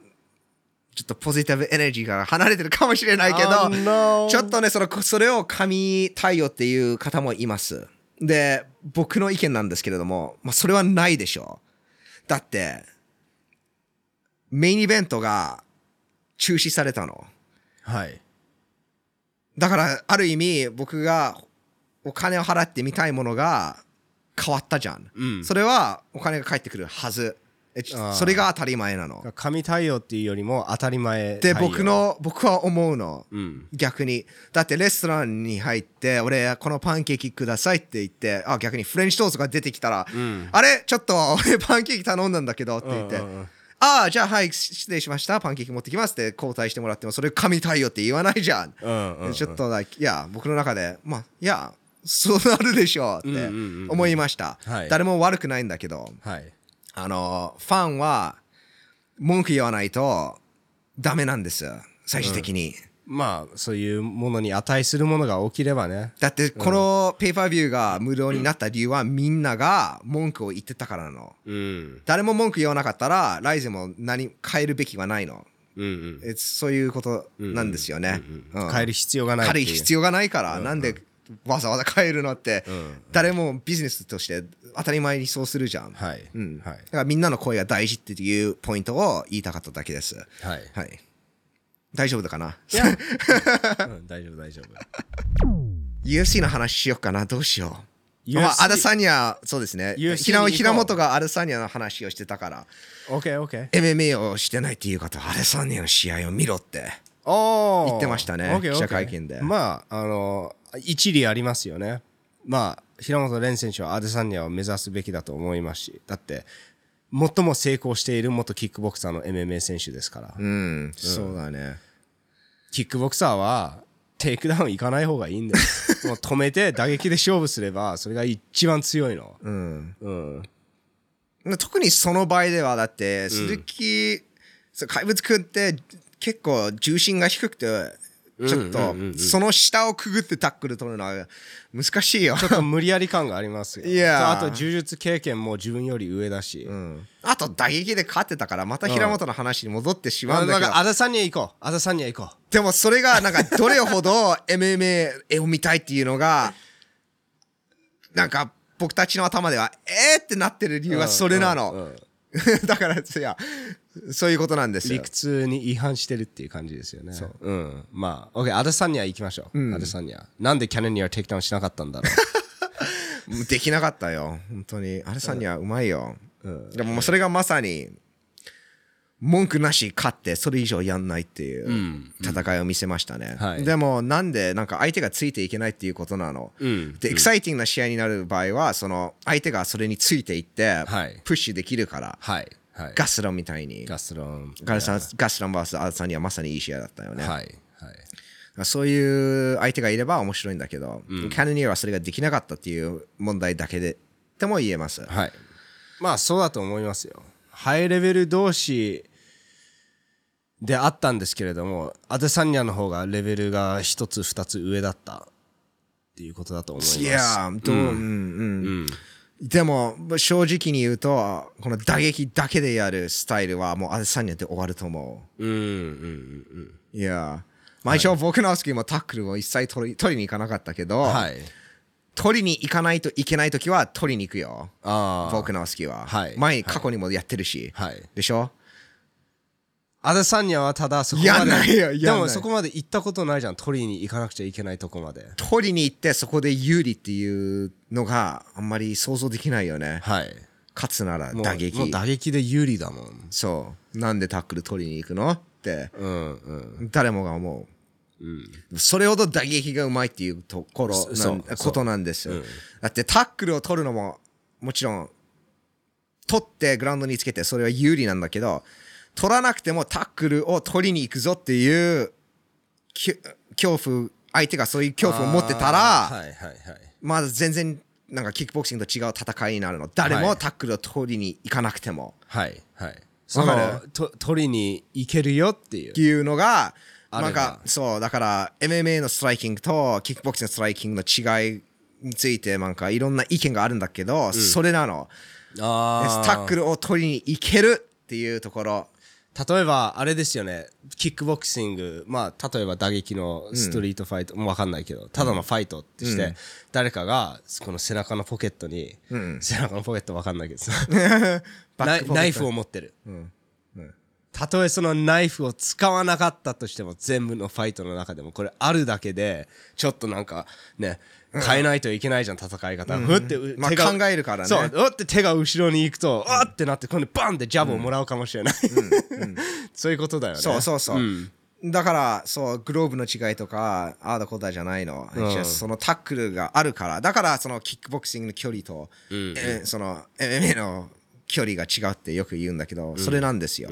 Speaker 1: ちょっとポジティブエネルギーが離れてるかもしれないけど、
Speaker 2: Oh, no.
Speaker 1: ちょっとねその、それを神対応っていう方もいます。で、僕の意見なんですけれども、まあ、それはないでしょう。だって、メインイベントが中止されたの。
Speaker 2: はい
Speaker 1: だから、ある意味、僕がお金を払ってみたいものが変わったじゃん。
Speaker 2: うん
Speaker 1: それはお金が返ってくるはず。それが当たり前なの。
Speaker 2: 神対応っていうよりも当たり前
Speaker 1: で、僕の、僕は思うの。
Speaker 2: うん
Speaker 1: 逆に。だってレストランに入って、俺、このパンケーキくださいって言って、あ、逆にフレンチトーストが出てきたら、
Speaker 2: ん
Speaker 1: あれ？ちょっと俺パンケーキ頼んだんだけどって言って、
Speaker 2: うんうんうん
Speaker 1: ああ、じゃあはい、失礼しました。パンケーキ持ってきますって交代してもらっても、それ神対応って言わないじゃん。
Speaker 2: うんうんうん
Speaker 1: ちょっと、いや、僕の中で、まあ、いや、そうなるでしょうって
Speaker 2: うんうんうんうん。
Speaker 1: 思いました。
Speaker 2: はい。
Speaker 1: 誰も悪くないんだけど、
Speaker 2: はい。
Speaker 1: あの、ファンは文句言わないとダメなんです、最終的に。
Speaker 2: まあそういうものに値するものが起きればね。
Speaker 1: だって、このペーパービューが無料になった理由は、みんなが文句を言ってたからなの。
Speaker 2: うん。
Speaker 1: 誰も文句言わなかったら、ライゼも何変えるべきはないの。
Speaker 2: うんうん。
Speaker 1: えそういうことなんですよね。うん
Speaker 2: 変える必要がない
Speaker 1: 変える必要がないから、なんでわざわざ変えるのって、誰もビジネスとして当たり前にそうするじゃん。
Speaker 2: はい。
Speaker 1: うん。
Speaker 2: はい。
Speaker 1: だからみんなの声が大事っていうポイントを言いたかっただけです。
Speaker 2: はい。
Speaker 1: はい。大丈夫だかな？
Speaker 2: うん大丈夫大丈夫
Speaker 1: ?UFC の話しようかな？どうしよう。まあ、
Speaker 2: UFC
Speaker 1: アダサニア、そうですね。
Speaker 2: UFC
Speaker 1: 平
Speaker 2: に行こう。
Speaker 1: 平本がアダサニアの話をしてたから、
Speaker 2: OKOK
Speaker 1: MMA をしてないっていう方はアダサニアの試合を見ろって。言ってましたね記者会見で。
Speaker 2: まああの一理ありますよね。まあ平本蓮選手はアデサンニアを目指すべきだと思いますしだって最も成功している元キックボクサーの MMA 選手ですから、
Speaker 1: うん、そうだね。
Speaker 2: キックボクサーはテイクダウンいかない方がいいんです。もう止めて打撃で勝負すればそれが一番強いの。
Speaker 1: うん。
Speaker 2: うん。
Speaker 1: 特にその場合ではだって鈴木、そう怪物くんって結構重心が低くてちょっとその下をくぐってタックル取るのは難しいよ。
Speaker 2: ちょっと無理やり感がありますよ。
Speaker 1: いやー。
Speaker 2: あと柔術経験も自分より上だし、
Speaker 1: うん。あと打撃で勝ってたからまた平本の話に戻ってしまうんだけど。
Speaker 2: まあなんかアデサンニア行こう。アデサンニア行こう。
Speaker 1: でもそれがなんかどれほど MMA を見たいっていうのがなんか僕たちの頭ではえーってなってる理由はそれなの。
Speaker 2: うんうん。
Speaker 1: だからいやそういうことなんですよ
Speaker 2: 理。屈に違反してるっていう感じですよね。うん。まあ、OK、アデサンニア行きましょう。アデサンニア。なんでキャノニアテイクダウンしなかったんだろ
Speaker 1: できなかったよ本当にアデサンニアはうまいよ、でももうそれがまさに文句なし勝ってそれ以上やんないっていう戦いを見せましたね、
Speaker 2: はい
Speaker 1: でもなんでなんか相手がついていけないっていうことなの、
Speaker 2: ん
Speaker 1: でエキサイティングな試合になる場合はその相手がそれについていって
Speaker 2: はい
Speaker 1: プッシュできるから、
Speaker 2: う。はい。はい。
Speaker 1: ガスロンみたいに
Speaker 2: ガスロン。
Speaker 1: ガスロンガスロン VS アルさんにはまさにいい試合だったよね、
Speaker 2: はい。はい。
Speaker 1: そういう相手がいれば面白いんだけど、キャノニアはそれができなかったっていう問題だけででも言えます。
Speaker 2: はい。まあ、そうだと思いますよ。ハイレベル同士であったんですけれども、アデサンニアの方がレベルが一つ二つ上だったっていうことだと思います。
Speaker 1: いやーどう、うんうんでも正直に言うとこの打撃だけでやるスタイルはもうアデサニアで終わると思
Speaker 2: うんうんうんうん。
Speaker 1: う。いやーまあ一応僕のスキーもタックルを一切取り取りに行かなかったけど、
Speaker 2: はい。
Speaker 1: 取りに行かないといけない時は取りに行くよ。
Speaker 2: ああ。
Speaker 1: 僕のスキーは。
Speaker 2: はい
Speaker 1: 前に過去にもやってるし。
Speaker 2: はい。
Speaker 1: でしょ？
Speaker 2: アデサンニャはただそこまで。
Speaker 1: やんないよやんない。
Speaker 2: でもそこまで行ったことないじゃん。取りに行かなくちゃいけないとこまで。
Speaker 1: 取りに行ってそこで有利っていうのがあんまり想像できないよね。
Speaker 2: はい。
Speaker 1: 勝つなら
Speaker 2: もう
Speaker 1: 打撃。
Speaker 2: もう打撃で有利だもん。
Speaker 1: そう。なんでタックル取りに行くのって。
Speaker 2: うんうん。
Speaker 1: 誰もが思う、それほど打撃がうまいっていうところなん
Speaker 2: そう。
Speaker 1: ことなんですよ、だってタックルを取るのももちろん取ってグラウンドにつけてそれは有利なんだけど取らなくてもタックルを取りに行くぞっていうき恐怖相手がそういう恐怖を持ってたら、
Speaker 2: はいはいはい。
Speaker 1: まだ全然なんかキックボクシングと違う戦いになるの。誰
Speaker 2: はい。
Speaker 1: もタックルを取りに行かなくても、
Speaker 2: はいはい。そのと取りに行けるよっていう。
Speaker 1: っていうのが、なんか、そう、だから、MMA のストライキングとキックボクシングのストライキングの違いについて、なんかいろんな意見があるんだけど、それなの。
Speaker 2: あ
Speaker 1: タックルを取りに行けるっていうところ。
Speaker 2: 例えばあれですよね。キックボクシング。まあ例えば打撃のストリートファイト、もう分かんないけどただのファイトってして、誰かがこの背中のポケットに、背中のポケット分かんないけどさ ナイナイフを持ってる、たとえそのナイフを使わなかったとしても全部のファイトの中でもこれあるだけでちょっとなんかね変えないといけないじゃん戦い方、ふってう
Speaker 1: まあ考えるからね。
Speaker 2: そう。うって手が後ろに行くとあってなって今度バンってジャブをもらうかもしれない、そういうことだよね。
Speaker 1: そうそうそう。だから、そう、グローブの違いとか、ああだこうだじゃないの。just そのタックルがあるから。だから、そのキックボクシングの距離と、えその MMA の距離が違うってよく言うんだけど、それなんですよ。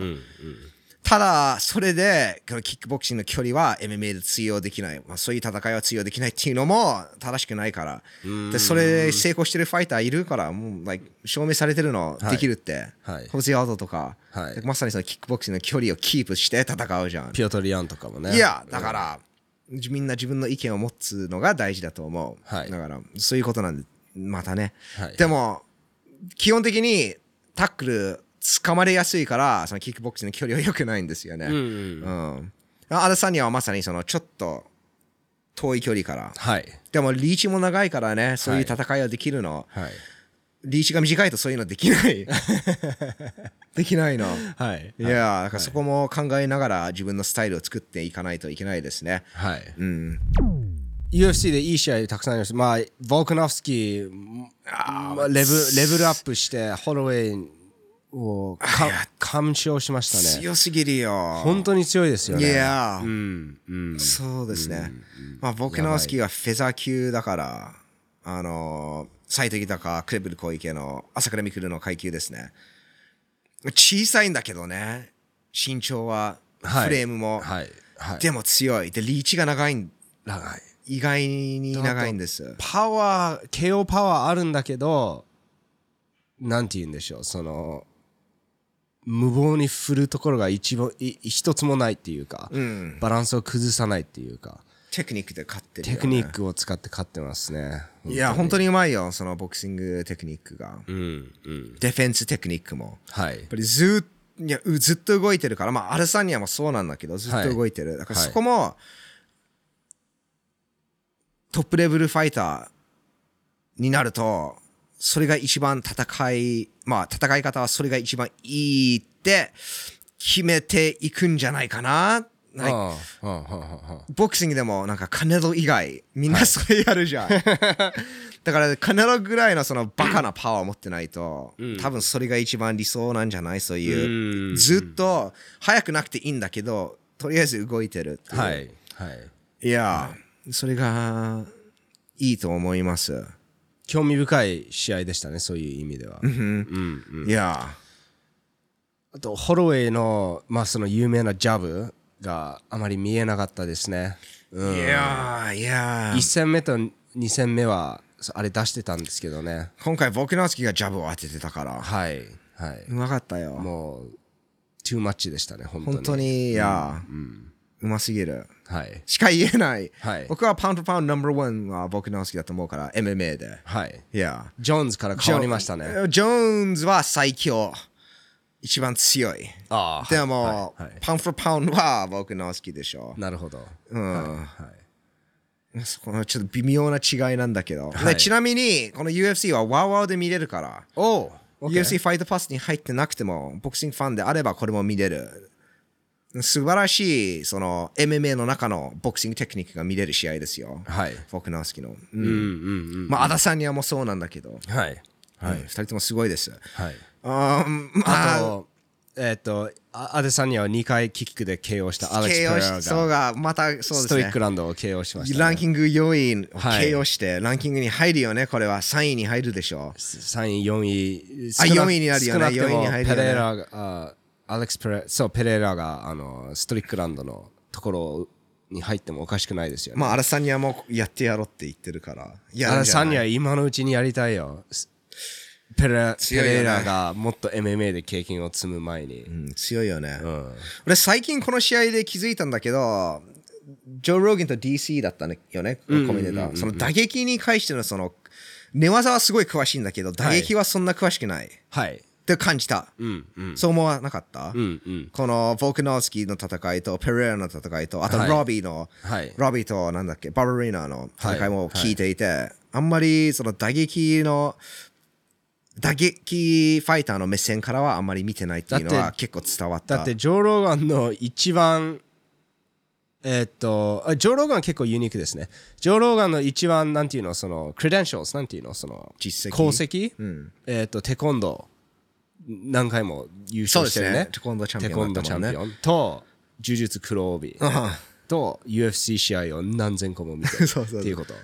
Speaker 1: ただ、それで、このキックボクシングの距離は MMA で通用できない。まあ、そういう戦いは通用できないっていうのも正しくないから。で、それで成功してるファイターいるから、もう、like 証明されてるのできるって。
Speaker 2: はい
Speaker 1: ホゼアードとか、
Speaker 2: はい
Speaker 1: まさにそのキックボクシングの距離をキープして戦うじゃん。
Speaker 2: ピオトリアンとかもね
Speaker 1: いや、だから、みんな自分の意見を持つのが大事だと思う。
Speaker 2: はい
Speaker 1: だから、そういうことなんで、またね。
Speaker 2: はい
Speaker 1: でも、基本的にタックル掴まれやすいから、そのキックボクシングの距離は良くないんですよね。
Speaker 2: うんうん
Speaker 1: うん。アダサニアはまさにそのちょっと遠い距離から。
Speaker 2: はい
Speaker 1: でもリーチも長いからね、そういう戦いはできるの。
Speaker 2: はい
Speaker 1: リーチが短いとそういうのできない。できないの。
Speaker 2: はい
Speaker 1: いや、だからそこも考えながら自分のスタイルを作っていかないといけないですね。
Speaker 2: はい
Speaker 1: うん。
Speaker 2: UFC でいい試合たくさんありました。まあ、ボークノフスキー、まあレブレベルアップして、ホロウェイをか完勝しましたね。
Speaker 1: 強すぎるよ。
Speaker 2: 本当に強いですよ
Speaker 1: い
Speaker 2: ね。
Speaker 1: や、
Speaker 2: うんうん
Speaker 1: そうですね。まあ僕のスキーはフェザー級だから、あのー、最適だかクレブル小池の朝倉未来の階級ですね。小さいんだけどね、身長は、
Speaker 2: はい
Speaker 1: フレームも、
Speaker 2: はいはい。
Speaker 1: でも強い。で、リーチが長いん、
Speaker 2: 長い。
Speaker 1: 意外に長いんです。
Speaker 2: パワー、KO パワーあるんだけど、なんて言うんでしょう、その、無謀に振るところが一一つもないっていうか、
Speaker 1: うん。
Speaker 2: バランスを崩さないっていうか、
Speaker 1: テクニックで勝ってるよね、
Speaker 2: テクニックを使って勝ってますね。
Speaker 1: いや、本当にうまいよ、そのボクシングテクニックが。
Speaker 2: うんうん。
Speaker 1: ディフェンステクニックも。
Speaker 2: はい
Speaker 1: やっ。ぱりずいやうずっと動いてるから、まあ、アルサニアもそうなんだけど、ずっと動いてる。だから
Speaker 2: はい
Speaker 1: そこも、トップレベルファイターになると、それが一番戦い、まあ、戦い方はそれが一番いいって決めていくんじゃないかな。
Speaker 2: はあはあはあ
Speaker 1: ボクシングでもなんかカネロ以外みんなそれやるじゃん、だからカネロぐらいのそのバカなパワーを持ってないと、多分それが一番理想なんじゃない？そういう、
Speaker 2: うん。
Speaker 1: ずっと速くなくていいんだけどとりあえず動いてるっていう。
Speaker 2: はいはい。
Speaker 1: いや、それがいいと思います、
Speaker 2: 興味深い試合でしたね、そういう意味では。うんうん
Speaker 1: いや
Speaker 2: あと、ホロウェイの、まあ、その有名なジャブがあまり見えなかったですね。うん
Speaker 1: いやいや
Speaker 2: 1戦目と2戦目は、あれ出してたんですけどね。
Speaker 1: 今回僕のスキーがジャブを当ててたから
Speaker 2: はい。はい。
Speaker 1: うまかったよ
Speaker 2: もう、トゥーマッチでしたね、本当に。
Speaker 1: 本当にいや、うますぎる
Speaker 2: はい。
Speaker 1: しか言えない。
Speaker 2: はい
Speaker 1: 僕はパウンドパウンドナンバーワンは僕の好きだと思うから、MMA で。
Speaker 2: はい。
Speaker 1: いや。
Speaker 2: ジョーンズから変わりましたね。
Speaker 1: ジョーンズは最強。一番強い。
Speaker 2: ああ。
Speaker 1: でも、
Speaker 2: はいはい
Speaker 1: パウンドパウンドは僕の好きでしょ。
Speaker 2: なるほど。
Speaker 1: うん。
Speaker 2: はい。
Speaker 1: そこのちょっと微妙な違いなんだけど。
Speaker 2: はい
Speaker 1: でちなみに、この UFC はワウワウで見れるから。
Speaker 2: おう
Speaker 1: UFC ファイトパスに入ってなくても、ボクシングファンであればこれも見れる。素晴らしい、その MMA の中のボクシングテクニックが見れる試合ですよ。
Speaker 2: はい。
Speaker 1: 僕の好きの。うん
Speaker 2: うんうんうん。
Speaker 1: まあ、アダサニアもそうなんだけど、
Speaker 2: はい。
Speaker 1: はい、二人ともすごいです。
Speaker 2: はい。
Speaker 1: あーまあ、
Speaker 2: あと、えっと、あアデサニアは2回キックで KO したアレックス・ペレ
Speaker 1: しそう
Speaker 2: ラが
Speaker 1: が、またそうです
Speaker 2: ストリッ
Speaker 1: ね。
Speaker 2: クランドを KO しました、ね。
Speaker 1: ランキング4位を
Speaker 2: はい
Speaker 1: KO して、ランキングに入るよね、これは3位に入るでしょ
Speaker 2: 3位、4位。
Speaker 1: あ
Speaker 2: 少な
Speaker 1: 4位になるよね
Speaker 2: 少なくても
Speaker 1: 4位に入るよね
Speaker 2: ペレラが、あアレックス・ペレそう、ペレラがあのストリックランドのところに入ってもおかしくないですよ
Speaker 1: う。
Speaker 2: ね。
Speaker 1: まあ、アラサニアもやってやろうって言ってるから。や
Speaker 2: アレサニア今のうちにやりたいよ。すペレペレラがもっと MMA で経験を積む前に。
Speaker 1: うん、強いよね、
Speaker 2: うん
Speaker 1: 俺最近この試合で気づいたんだけどジョー・ローゲンと DC だったよねコメンテーターその打撃に関してのその寝技はすごい詳しいんだけど打撃はそんな詳しくない、
Speaker 2: はい。
Speaker 1: って感じた、
Speaker 2: うんうん。
Speaker 1: そう思わなかった、
Speaker 2: うんうん。
Speaker 1: このボークノースキーの戦いとペレラの戦いとあと
Speaker 2: はい。
Speaker 1: ロビーの、
Speaker 2: はい。
Speaker 1: ロビーとなんだっけ？ババリーナの戦いも聞いていて、あんまりその打撃の打撃ファイターの目線からはあんまり見てないっていうのは結構伝わった。
Speaker 2: だってジョー・ローガンの一番えーっとあジョー・ローガン結構ユニークですね。ジョー・ローガンの一番なんていうのそのクレデンシャルズなんていうのその
Speaker 1: 実績？
Speaker 2: 功績、えーっとテコンドー何回も優勝してるね。
Speaker 1: テコンドーチャンピオン
Speaker 2: テコンドーチャンピオン。と柔術黒帯。と UFC 試合を何千個も見て。るっていうこと、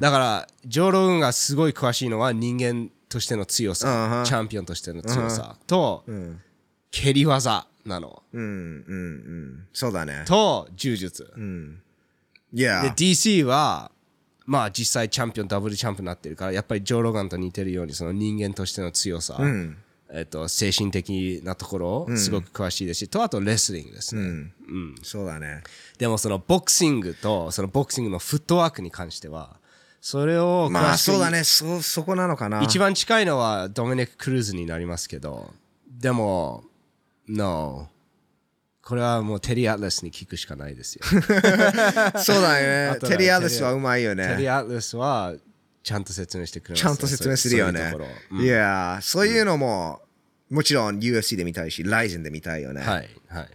Speaker 2: だからジョー・ローガンがすごい詳しいのは人間としての強さ、
Speaker 1: うん。うん
Speaker 2: チャンピオンとしての強さ。と、蹴り技なの。
Speaker 1: うんうんうん。そうだね。
Speaker 2: と柔術、
Speaker 1: いや
Speaker 2: で DC はまあ実際チャンピオンダブルチャンプになってるからやっぱりジョー・ロガンと似てるようにその人間としての強さ、えっと精神的なところすごく詳しいですし、とあとレスリングですね、
Speaker 1: そうだね。
Speaker 2: でもそのボクシングとそのボクシングのフットワークに関してはそれを
Speaker 1: まあそうだね。そそこなのかな。
Speaker 2: 一番近いのはドミニク・クルーズになりますけどでも No これはもうテリー・アトラスに聞くしかないですよ。
Speaker 1: そうだよね テリアデスはうまいよ
Speaker 2: テリ
Speaker 1: ね
Speaker 2: ー・アトラスはちゃんと説明してくれます
Speaker 1: ちゃんと説明するよね。
Speaker 2: い
Speaker 1: やそういうのももちろん UFC で見たいしライゼンで見たいよね。
Speaker 2: はいはい。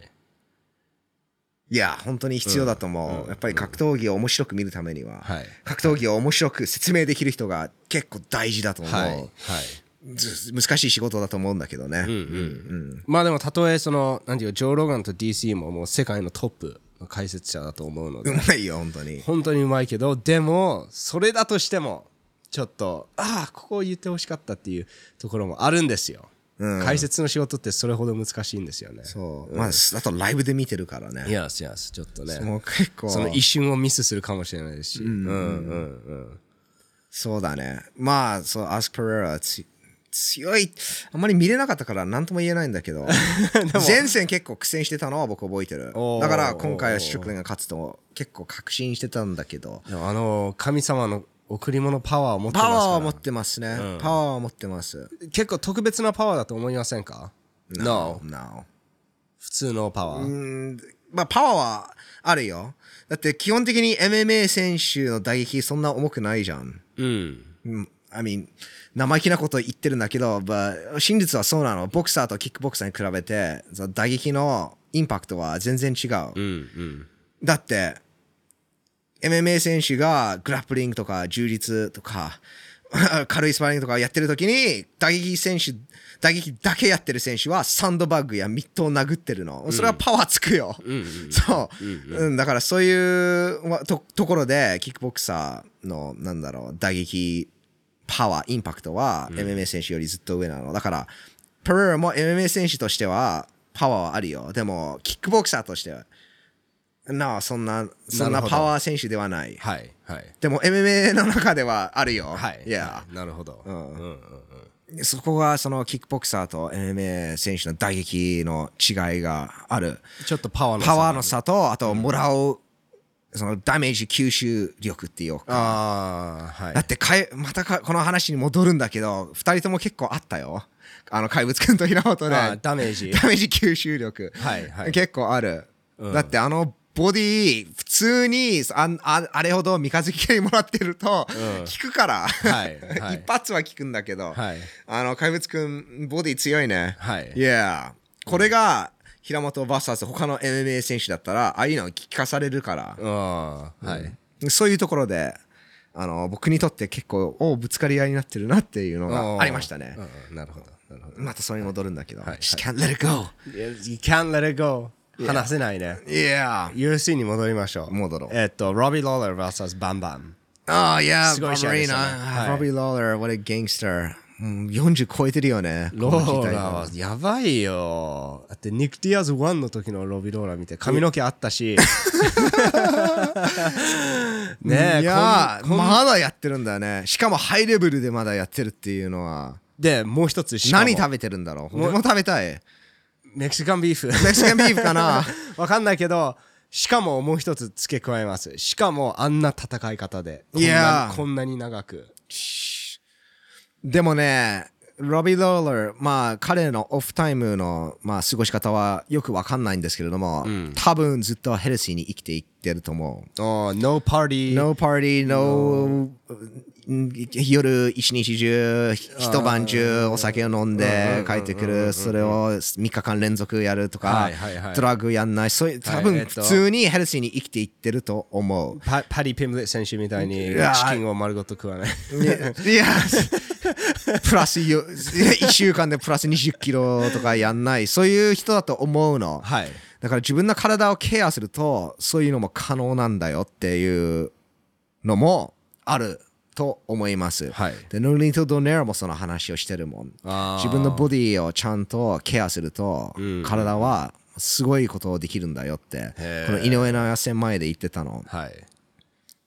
Speaker 1: いや本当に必要だと思う。やっぱり格闘技を面白く見るためには
Speaker 2: はい。
Speaker 1: 格闘技を面白く説明できる人が結構大事だと思う、
Speaker 2: はいはい。
Speaker 1: ず難しい仕事だと思うんだけどね、
Speaker 2: まあでもたとえそのなんていうかジョー・ロガンと DC ももう世界のトップの解説者だと思うので。
Speaker 1: うまいよ本当に。
Speaker 2: 本当にうまいけどでもそれだとしてもちょっとああここを言ってほしかったっていうところもあるんですよ、解説の仕事ってそれほど難しいんですよね。
Speaker 1: そう、まああとライブで見てるからね。
Speaker 2: いやすやすちょっとね。
Speaker 1: もう結構。
Speaker 2: その一瞬をミスするかもしれないですし、うんうん。うん
Speaker 1: そうだね。まあそうアスク・ペレラ強い。あんまり見れなかったから何とも言えないんだけど。前線結構苦戦してたのは僕覚えてる。だから今回はストリクレンが勝つと結構確信してたんだけど。
Speaker 2: あの神様の贈り物パワーを持ってます
Speaker 1: パワーを持ってますね、パワーを持ってます。
Speaker 2: 結構特別なパワーだと思いませんか？No
Speaker 1: No
Speaker 2: 普通のパワー、
Speaker 1: うん。まあパワーはあるよ。だって基本的に MMA 選手の打撃そんな重くないじゃん。
Speaker 2: うん。
Speaker 1: うん。I mean 生意気なこと言ってるんだけど、but 真実はそうなの。ボクサーとキックボクサーに比べて、その打撃のインパクトは全然違う。
Speaker 2: うんうん。
Speaker 1: だって、MMA 選手がグラップリングとか充実とか、軽いスパーリングとかやってる時に、打撃選手、打撃だけやってる選手はサンドバッグやミットを殴ってるの。それはパワーつくよ。そう、うん。だからそういうわとところで、キックボクサーの、なんだろう、打撃、パワー、インパクトは MMA 選手よりずっと上なの。だから、ペレラも MMA 選手としてはパワーはあるよ。でも、キックボクサーとしては、なあ、そんな、そんな
Speaker 2: なるほど
Speaker 1: パワー選手ではない。
Speaker 2: はいはい
Speaker 1: でも MMA の中ではあるよ。
Speaker 2: はい
Speaker 1: いや、
Speaker 2: はいなるほど、うんうんうん
Speaker 1: そこがそのキックボクサーと MMA 選手の打撃の違いがある。
Speaker 2: ちょっとパワーの差
Speaker 1: パワーの差と、あともらう、そのダメージ吸収力っていうか。
Speaker 2: ああはい
Speaker 1: だってかい、またかこの話に戻るんだけど、二人とも結構あったよ。あの、怪物くんと平本で。
Speaker 2: あーダメージ
Speaker 1: ダメージ吸収力。
Speaker 2: はいはい
Speaker 1: 結構ある。だってあの、ボディ普通にあああれほど三日月系にもらってると、効くから、
Speaker 2: はいはい。
Speaker 1: 一発は効くんだけど、
Speaker 2: はい。
Speaker 1: あの怪物くんボディ強いね。
Speaker 2: はい。
Speaker 1: いや、これが平本 VS 他の MMA 選手だったら、ああいうの聞かされるから、
Speaker 2: ああはい、
Speaker 1: そういうところで、あの僕にとって結構、おぶつかり合いになってるなっていうのがありましたね。
Speaker 2: うん。なるほど。なるほど。
Speaker 1: またそれに戻るんだけど、
Speaker 2: はい。
Speaker 1: Just can't let it go.
Speaker 2: You can't let it go 話せないね
Speaker 1: Yeah.
Speaker 2: UFC に戻りましょう
Speaker 1: 戻ろう
Speaker 2: えっとロビー・ローラー vs バンバン
Speaker 1: Oh, yeah,
Speaker 2: すごい試合でしたね
Speaker 1: Barbarina.
Speaker 2: はい
Speaker 1: Robbie Lawler, what a gangster. うん40超えてるよね。
Speaker 2: ローラーはやばいよだってニック・ディアズ1の時のロビー・ローラー見て髪の毛あったし ねえ
Speaker 1: いやまだやってるんだよね。しかもハイレベルでまだやってるっていうのは。
Speaker 2: でもう一つ
Speaker 1: 何食べてるんだろう？俺も食べたい
Speaker 2: メキシカンビーフ。
Speaker 1: メキシカンビーフかな？
Speaker 2: わかんないけどしかももう一つ付け加えます。しかもあんな戦い方で。
Speaker 1: いや。
Speaker 2: なこんなに長く。
Speaker 1: でもねロビー・ローラーまあ彼のオフタイムの、まあ、過ごし方はよくわかんないんですけれども、多分ずっとヘルシーに生きていってると思う。
Speaker 2: お No party
Speaker 1: No party, no 夜一日中一晩中お酒を飲んで帰ってくる。それを3日間連続やるとかドラッグやんない。そういう多分普通にヘルシーに生きていってると思う。
Speaker 2: パパリ・ピムレット選手みたいにチキンを丸ごと食わない。
Speaker 1: プラスよ1週間でプラス20キロとかやんない。そういう人だと思うの。
Speaker 2: はい
Speaker 1: だから自分の体をケアするとそういうのも可能なんだよっていうのもあると思います。
Speaker 2: はい。
Speaker 1: で、ノリート・ドネロもその話をしてるもん。自分のボディをちゃんとケアすると、体はすごいことをできるんだよって、この井上尚弥戦前で言ってたの。
Speaker 2: はい。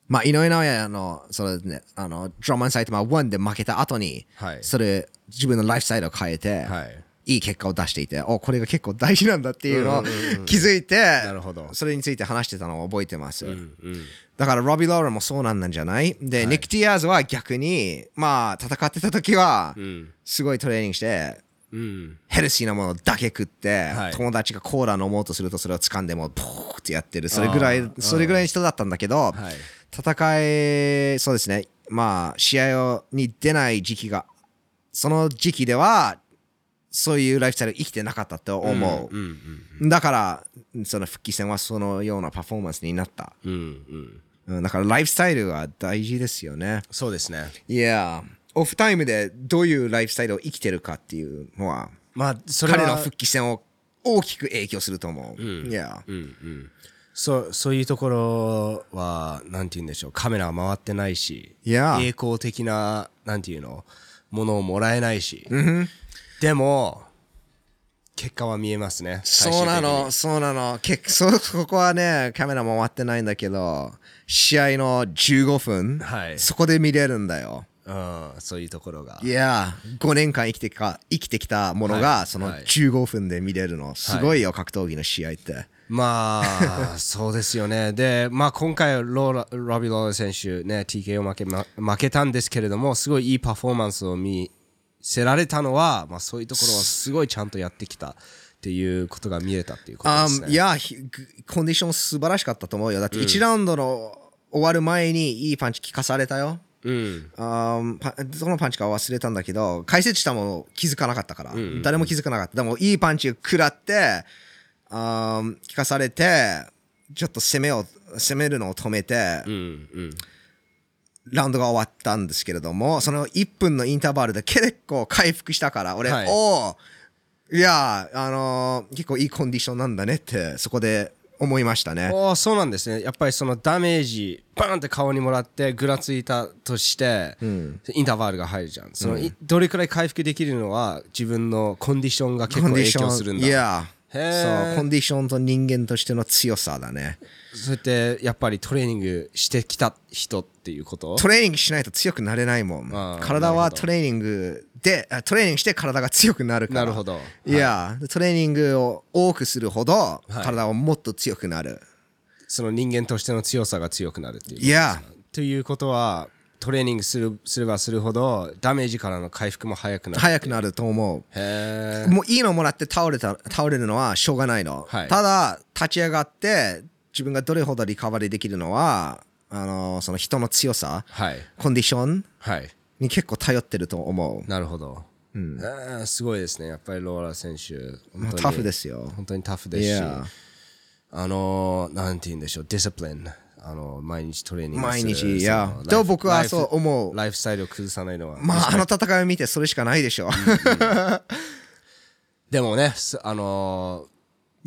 Speaker 1: まあ、井上尚弥の、そのね、あの、ドラマンサイトマ1で負けた後に、
Speaker 2: はい。
Speaker 1: それ、自分のライフスタイルを変えて、
Speaker 2: はい
Speaker 1: いい結果を出していて、おこれが結構大事なんだっていうのを気づいて、
Speaker 2: なるほど。
Speaker 1: それについて話してたのを覚えてます。だからロビー・ローラーもそうなんじゃない？で、ニック・ティアーズは逆に、まあ、戦ってた時は、すごいトレーニングして、
Speaker 2: うん。
Speaker 1: ヘルシーなものだけ食って、
Speaker 2: はい。
Speaker 1: 友達がコーラ飲もうとするとそれを掴んでもポーってやってる。それぐらいそれぐらいの人だったんだけど、
Speaker 2: はい。
Speaker 1: 戦いそうですね。まあ試合をに出ない時期がその時期ではそういうライフスタイル生きてなかったと思う、
Speaker 2: うんうん
Speaker 1: だからその復帰戦はそのようなパフォーマンスになった、
Speaker 2: うんうん。
Speaker 1: うん、だからライフスタイルは大事ですよね。
Speaker 2: そうですね。
Speaker 1: いやオフタイムでどういうライフスタイルを生きてるかっていうのは
Speaker 2: まあそれは
Speaker 1: 彼の復帰戦を大きく影響すると思う。いや、
Speaker 2: そうそういうところはなんて言うんでしょう。カメラは回ってないし
Speaker 1: いや
Speaker 2: 栄光的ななんていうのものをもらえないし、でも結果は見えますね
Speaker 1: そうなの、そうなの。結そそこはね、カメラも回ってないんだけど、試合の15分、
Speaker 2: はい
Speaker 1: そこで見れるんだよ。
Speaker 2: うん、そういうところが
Speaker 1: いや、5年間生きてか生きてきたものが、その
Speaker 2: はい
Speaker 1: 15分で見れるの。すごいよ、格闘技の試合って。
Speaker 2: まあそうですよねでまあ今回ローラロビー・ローラ選手ね TKO 負け、ま、負けたんですけれどもすごいいいパフォーマンスを見せられたのは、まあ、そういうところはすごいちゃんとやってきたっていうことが見えたっていうこと
Speaker 1: あ
Speaker 2: ですね。
Speaker 1: いや、コンディション素晴らしかったと思うよ。だって1ラウンドの終わる前にいいパンチ効かされたよ。
Speaker 2: うん
Speaker 1: あどのパンチか忘れたんだけど解説したも気づかなかったから、誰も気づかなかったでもいいパンチを食らってあー聞かされてちょっと攻めを攻めるのを止めて、
Speaker 2: うんうん
Speaker 1: ラウンドが終わったんですけれどもその1分のインターバルで結構回復したから俺、
Speaker 2: はい。
Speaker 1: おおいやあのー結構いいコンディションなんだねってそこで思いましたね。
Speaker 2: おーそうなんですね。やっぱりそのダメージバーンって顔にもらってぐらついたとして、インターバルが入るじゃん。その、いどれくらい回復できるのは自分のコンディションが結構影響するんだ
Speaker 1: いや
Speaker 2: へー。
Speaker 1: そうコンディションと人間としての強さだね。
Speaker 2: そうやってやっぱりトレーニングしてきた人っていうこと？
Speaker 1: トレーニングしないと強くなれないもん。
Speaker 2: あー
Speaker 1: 体
Speaker 2: なるほど
Speaker 1: はトレーニングであトレーニングして体が強くなるから。
Speaker 2: なるほど。
Speaker 1: いや、トレーニングを多くするほど
Speaker 2: い。
Speaker 1: 体はもっと強くなる、
Speaker 2: その人間としての強さが強くなるっていう
Speaker 1: いや。
Speaker 2: ということはトレーニングするすればするほどダメージからの回復も早くなる。
Speaker 1: 早くなると思う。
Speaker 2: へえ
Speaker 1: もういいのもらって倒れた倒れるのはしょうがないの、
Speaker 2: はい。
Speaker 1: ただ立ち上がって自分がどれほどリカバリーできるのはあのその人の強さ
Speaker 2: はい。
Speaker 1: コンディション
Speaker 2: はい。
Speaker 1: に結構頼ってると思う。
Speaker 2: なるほど、えーすごいですね。やっぱりローラ選手。本当に
Speaker 1: タフですよ。
Speaker 2: 本当にタフですし、あのなんて言うんでしょう。ディスプリンあの毎日トレーニングする
Speaker 1: 毎日い
Speaker 2: そ
Speaker 1: や
Speaker 2: の
Speaker 1: でも僕はそう思う。
Speaker 2: ライフスタイルを崩さないのは
Speaker 1: まああの戦いを見てそれしかないでしょ。
Speaker 2: でもねすあの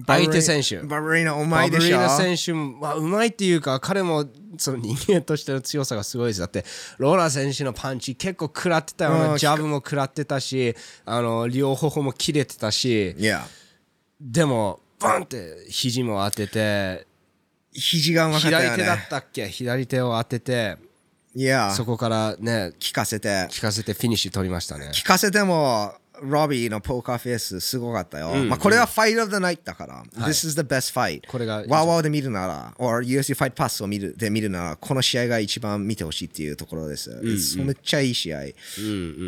Speaker 2: 相手選手。
Speaker 1: バブリーナうま
Speaker 2: バ
Speaker 1: いでしょ。
Speaker 2: ブリーナ選手はうまいっていうか彼もその人間としての強さがすごいです。だってローラ選手のパンチ結構食らってたよ
Speaker 1: う
Speaker 2: なんジャブも食らってたしあの両方も切れてたし。
Speaker 1: いや。
Speaker 2: でもバンって肘も当てて
Speaker 1: 肘がうまかったよね。
Speaker 2: 左手だったっけ？左手を当てて
Speaker 1: いや。
Speaker 2: そこからね
Speaker 1: 聞かせて。
Speaker 2: 聞かせてフィニッシュ取りましたね。
Speaker 1: 聞かせてもロビーのポーカーフェイスすごかったよ、まあ、これはファイト of the night だから、This is the best fight.
Speaker 2: これが
Speaker 1: ワーワーで見るなら or UFC ファイトパスを見るで見るならこの試合が一番見てほしいっていうところです、めっちゃいい試合、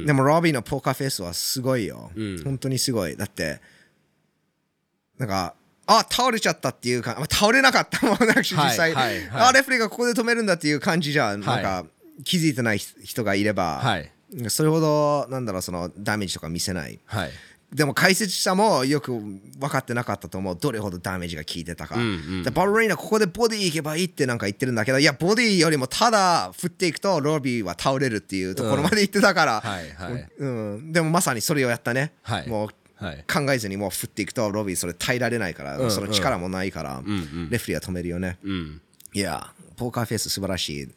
Speaker 1: でもロビーのポーカーフェイスはすごいよ、本当にすごい。だってなんかあ倒れちゃったっていうかまあ倒れなかったもんなんか実際、
Speaker 2: はいはい。はい
Speaker 1: あレフェリーがここで止めるんだっていう感じじゃん、なんか気づいてない人がいれば、
Speaker 2: はい。
Speaker 1: それほどなんだろうそのダメージとか見せない。
Speaker 2: はい。
Speaker 1: でも解説者もよく分かってなかったと思う。どれほどダメージが効いてたか、でバルレイナここでボディ行けばいいってなんか言ってるんだけどいやボディよりもただ振っていくとロビーは倒れるっていうところまで言ってたから、
Speaker 2: はいはい。
Speaker 1: うん、でもまさにそれをやったね、
Speaker 2: はい。
Speaker 1: もう
Speaker 2: はい
Speaker 1: 考えずにもう振っていくとロビーそれ耐えられないから、その力もないから、レフェリーは止めるよね、
Speaker 2: うん。
Speaker 1: いやポーカーフェイス素晴らしい。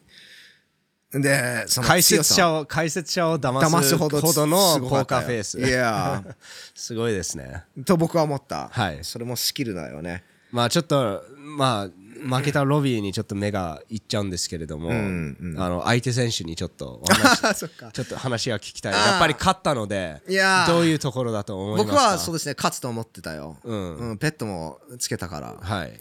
Speaker 1: でその
Speaker 2: 解説者を解説者を騙す
Speaker 1: ほど
Speaker 2: ほどのポーカーフェイス。
Speaker 1: いや。
Speaker 2: すごいですね。
Speaker 1: と僕は思った、
Speaker 2: はい。
Speaker 1: それもスキルだよね。
Speaker 2: まあちょっとまあ負けたロビーにちょっと目がいっちゃうんですけれども、あの相手選手にちょっと ちょっと話が聞きたい。やっぱり勝ったので
Speaker 1: いやー。
Speaker 2: どういうところだと思いますか？
Speaker 1: 僕はそうですね勝つと思ってたよ、
Speaker 2: うん。
Speaker 1: うんペットもつけたから。
Speaker 2: はい。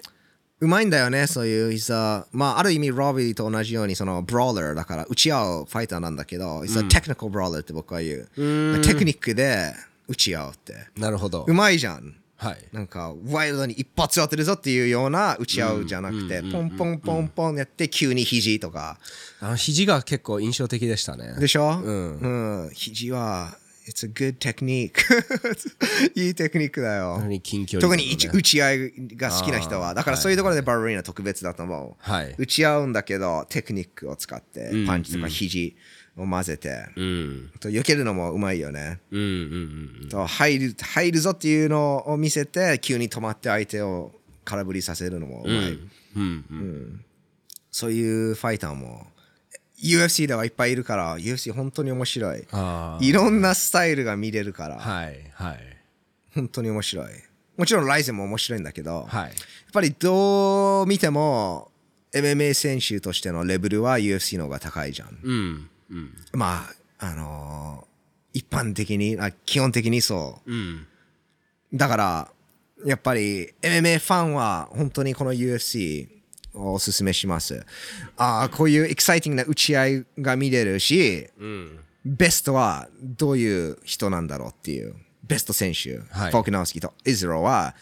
Speaker 2: う
Speaker 1: まいんだよねそういうさまあある意味ロビーと同じようにそのブローラーだから打ち合うファイターなんだけど、うん、テクニカルブローラーって僕は言う。テクニックで打ち合うって。
Speaker 2: なるほど。
Speaker 1: うまいじゃん
Speaker 2: はい。
Speaker 1: なんかワイルドに一発当てるぞっていうような打ち合うじゃなくてポンポンポンポンやって急に肘とか。
Speaker 2: あの肘が結構印象的でしたね。
Speaker 1: でしょ？
Speaker 2: うん。
Speaker 1: うん。肘は It's a good technique いいテクニックだよ。
Speaker 2: 特に近距離
Speaker 1: 特に打ち打ち合いが好きな人は。だからそういうところでバルリーナ特別だと思う、
Speaker 2: はい。
Speaker 1: 打ち合うんだけどテクニックを使ってパンチとか肘を混ぜて、
Speaker 2: うん。
Speaker 1: と避けるのもうまいよね、
Speaker 2: うんうんうん
Speaker 1: と入る入るぞっていうのを見せて急に止まって相手を空振りさせるのもうまい、そういうファイターも UFC ではいっぱいいるから UFC 本当に面白い。
Speaker 2: あ
Speaker 1: いろんなスタイルが見れるから、
Speaker 2: あはいはい。
Speaker 1: 本当に面白い。もちろんライゼンも面白いんだけど、
Speaker 2: はい。
Speaker 1: やっぱりどう見ても MMA 選手としてのレベルは UFC の方が高いじゃん。
Speaker 2: うん
Speaker 1: まあ、あのー一般的にあ、基本的にそ
Speaker 2: う。ん。
Speaker 1: う。だから、やっぱり MMA ファンは本当にこの UFC をおすすめします。あーこういうエキサイティングな打ち合いが見れるし、
Speaker 2: うん。
Speaker 1: ベストはどういう人なんだろうっていう。ベスト選手、
Speaker 2: はい。
Speaker 1: ヴォルカノフスキーとイズロは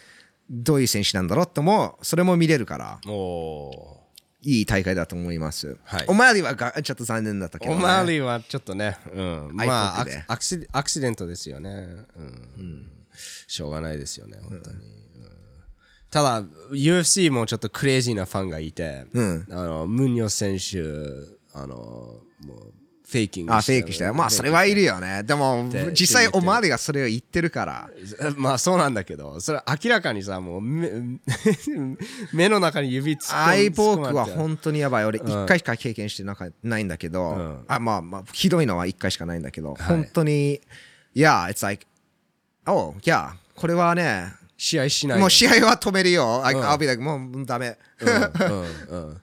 Speaker 1: どういう選手なんだろうってもそれも見れるから。
Speaker 2: おお
Speaker 1: いい大会だと思います。
Speaker 2: はい。
Speaker 1: オマーリはがちょっと残念だったけど、ね。
Speaker 2: オマーリーはちょっとね、うん、まあアクシアクシデントですよね、うん。しょうがないですよね本当に、うん。ただ UFC もちょっとクレイジーなファンがいて、
Speaker 1: うん。
Speaker 2: あのムニョ選手あのもうフェイキング
Speaker 1: あ、フェイクしたよ。まあ、それはいるよね。でも
Speaker 2: で、
Speaker 1: 実際
Speaker 2: で言ってる
Speaker 1: お前りがそれを言ってるから。
Speaker 2: まあそうなんだけどそれ明らかにさもう目 目の中に指突っ
Speaker 1: アイボークは本当にやばい。俺、一回しか経験してなかないんだけど、
Speaker 2: ん
Speaker 1: あ、まあまあ、ひどいのは一回しかないんだけど、本当に、いや、it's like, oh, いや、これはね、
Speaker 2: 試合しない
Speaker 1: もう試合は止めるよ。I-
Speaker 2: うん
Speaker 1: I'll be like, もうダメ。
Speaker 2: うんうんうん
Speaker 1: バ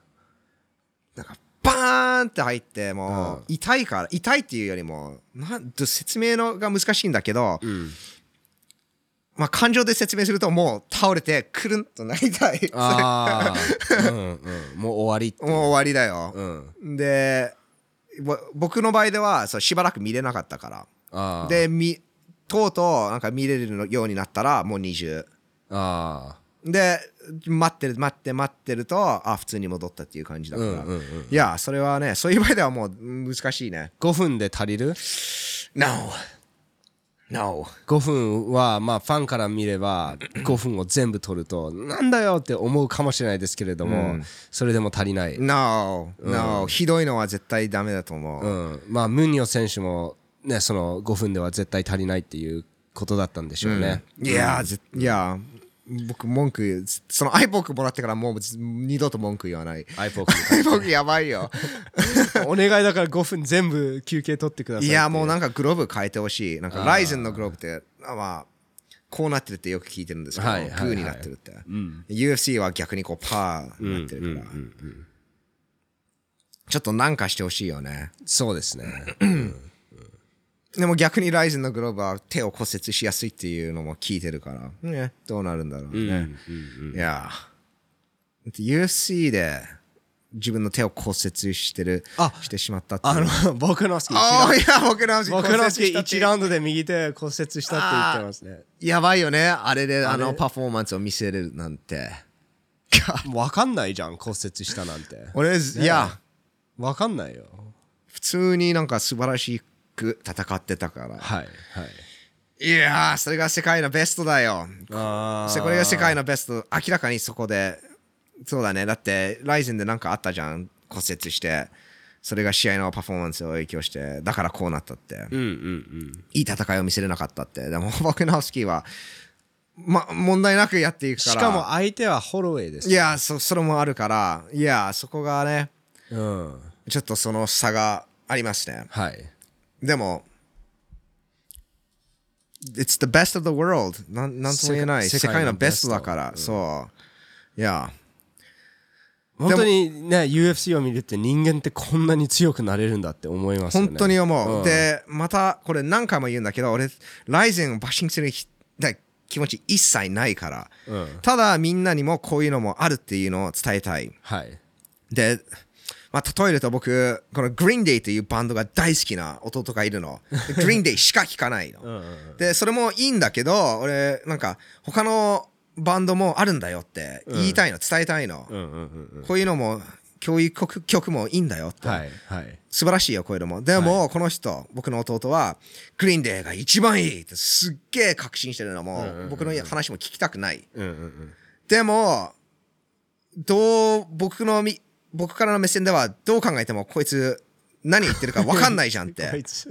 Speaker 1: ーンって入って、もう痛いから、痛いっていうよりも、なん説明のが難しいんだけど、
Speaker 2: ん
Speaker 1: まあ感情で説明するともう倒れてくるんとなりたい。
Speaker 2: ああ、うんうん、もう終わり
Speaker 1: もう終わりだよ。
Speaker 2: うん
Speaker 1: で、ぼ僕の場合ではそうしばらく見れなかったから。で、みとうとうなんか見れるようになったらもう20。
Speaker 2: あ
Speaker 1: で、待ってる、待って、待ってると、あ、普通に戻ったっていう感じだから。
Speaker 2: うんうんうん
Speaker 1: いや、それはね、そういう場合ではもう難しいね。
Speaker 2: 5分で足りる
Speaker 1: ？No. No.
Speaker 2: 5分はまあファンから見れば 5分を全部取るとなんだよって思うかもしれないですけれども、それでも足りない、
Speaker 1: No. No. ひどいのは絶対ダメだと思う。
Speaker 2: うん、まあムニョ選手もねその5分では絶対足りないっていうことだったんでしょうね、
Speaker 1: いや、ぜいや、僕文句、そのアイボークもらってからもう二度と文句言わない。
Speaker 2: アイポーク
Speaker 1: アイボークやばいよ。
Speaker 2: お願いだから5分全部休憩取ってください
Speaker 1: いや、もう
Speaker 2: な
Speaker 1: なんかグローブ変えてほしい。なんかライゼンのグローブって、あまあ、こうなってるってよく聞いてるんですけど、
Speaker 2: はいはいはい
Speaker 1: グーになってるって。UFC は逆にこうパーになってるから。ちょっとなんかしてほしいよね。
Speaker 2: そうですね。
Speaker 1: でも逆にライゼンのグローブは手を骨折しやすいっていうのも聞いてるから、ね、どうなるんだろうね。いや、UFC で自分の手を骨折してる、
Speaker 2: あ
Speaker 1: してしまったっていう
Speaker 2: あの、僕の好き。
Speaker 1: ああ、いや、僕の
Speaker 2: 僕の好き
Speaker 1: 骨折したって
Speaker 2: 1ラウンドで右手骨折したって言ってますね。
Speaker 1: やばいよね。あれであのパフォーマンスを見せれるなんて。
Speaker 2: わかんないじゃん、骨折したなんて。
Speaker 1: 俺、いや、
Speaker 2: わかんないよ。
Speaker 1: 普通になんか素晴らしく戦ってたから。
Speaker 2: はい、はい。
Speaker 1: いやー、それが世界のベストだよ。
Speaker 2: あ
Speaker 1: そこれが世界のベスト。明らかにそこで、そうだね。だって、ライゼンでなんかあったじゃん。骨折して。それが試合のパフォーマンスを影響して、だからこうなったって。
Speaker 2: うんうんうん。
Speaker 1: いい戦いを見せれなかったって。でも、僕のスキーは、ま、問題なくやっていくから。
Speaker 2: しかも相手はホロウェイです
Speaker 1: い。や、そ、それもあるから、いや、そこがね、
Speaker 2: うん。
Speaker 1: ちょっとその差がありますね。
Speaker 2: はい。
Speaker 1: でも、It's the best of the world なんなんとも言えない。世
Speaker 2: 世界
Speaker 1: 界のベス
Speaker 2: ト
Speaker 1: トだから、そう。いや、
Speaker 2: 本当にね、UFC を見るって人間ってこんなに強くなれるんだって思いますよね。
Speaker 1: 本当に思う。
Speaker 2: ん、
Speaker 1: で、また、これ何回も言うんだけど、俺、ライゼンをバッシングする気持ち一切ないから、
Speaker 2: うん
Speaker 1: ただみんなにもこういうのもあるっていうのを伝えたい。
Speaker 2: はい。
Speaker 1: で、まあ、例えると僕、この Green Day というバンドが大好きな弟がいるの。で Green Day しか聴かないの。
Speaker 2: うんうん
Speaker 1: で、それもいいんだけど、俺、なんか、他のバンドもあるんだよって言いたいの、伝えたいの。
Speaker 2: うんうんうんうん。
Speaker 1: こういうのも、教育曲曲もいいんだよって。
Speaker 2: はいはい。
Speaker 1: 素晴らしいよ、こういうのも。でも、この人、僕の弟は、グリーンデーが一番いいってすっげえ確信してるのも、僕の話も聞きたくない。
Speaker 2: うんうんうん。
Speaker 1: でも、どう、僕のみ、僕からの目線では、どう考えても、こいつ、何言ってるか分かんないじゃんって。
Speaker 2: つ。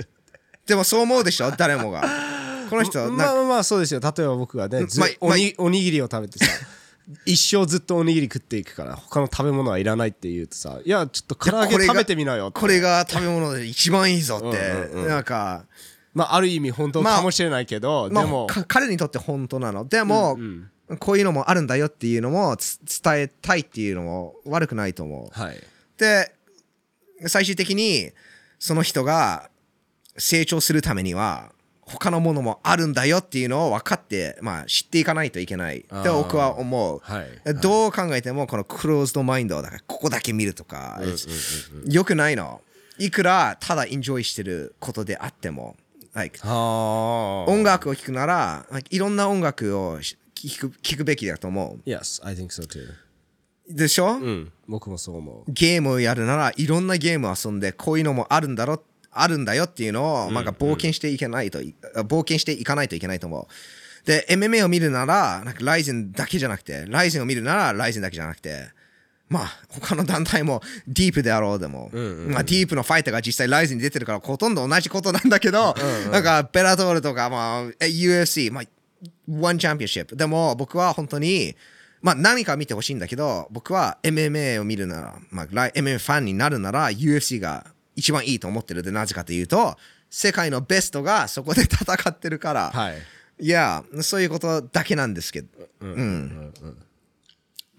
Speaker 1: でも、そう思うでしょ？誰もが。この人、な
Speaker 2: まあまあまあそうですよ。例えば僕がね、ず
Speaker 1: まあ
Speaker 2: おにおにぎりを食べてさ、一生ずっとおにぎり食っていくから、他の食べ物はいらないって言うとさ、いや、ちょっと唐揚げ食べてみなよって。
Speaker 1: これが食べ物で一番いいぞって、
Speaker 2: うんうんうん
Speaker 1: なんか、
Speaker 2: まあある意味本当
Speaker 1: まあ
Speaker 2: かもしれないけど、
Speaker 1: まあ
Speaker 2: でも、
Speaker 1: か彼にとって本当なのでも、
Speaker 2: うん
Speaker 1: こういうのもあるんだよっていうのもつ伝えたいっていうのも悪くないと思う
Speaker 2: はい。
Speaker 1: で最終的にその人が成長するためには他のものもあるんだよっていうのを分かって、まあ、知っていかないといけないって僕は思う、
Speaker 2: はい。
Speaker 1: どう考えてもこのクローズドマインドだからここだけ見るとか、よくないのいくらただエンジョイしてることであっても、like。音楽を聴くなら、like いろんな音楽をし聴く聞くべきだと思
Speaker 2: Yes, I think so too.
Speaker 1: うでしょ、
Speaker 2: うん。僕もそう思う。
Speaker 1: ゲームをやるならいろんなゲームを遊んでこういうのもあるんだろあるんだよっていうのを、なんか冒険していけないとい、冒険していかないといけないと思うで MMA を見るならなんかライゼンだけじゃなくてライゼンを見るならライゼンだけじゃなくてまあ他の団体もディープであろうでも、まあ、ディープのファイターが実際ライゼンに出てるからほとんど同じことなんだけど、なんかベラトールとか、まあ、え UFC、まあ、One Championship. でも僕は本当にまあ何か見てほしいんだけど僕は MMA を見るなら、まあ、MMA ファンになるなら UFC が一番いいと思ってるでなぜかというと世界のベストがそこで戦ってるから、
Speaker 2: はい。
Speaker 1: いやそういうことだけなんですけど、うん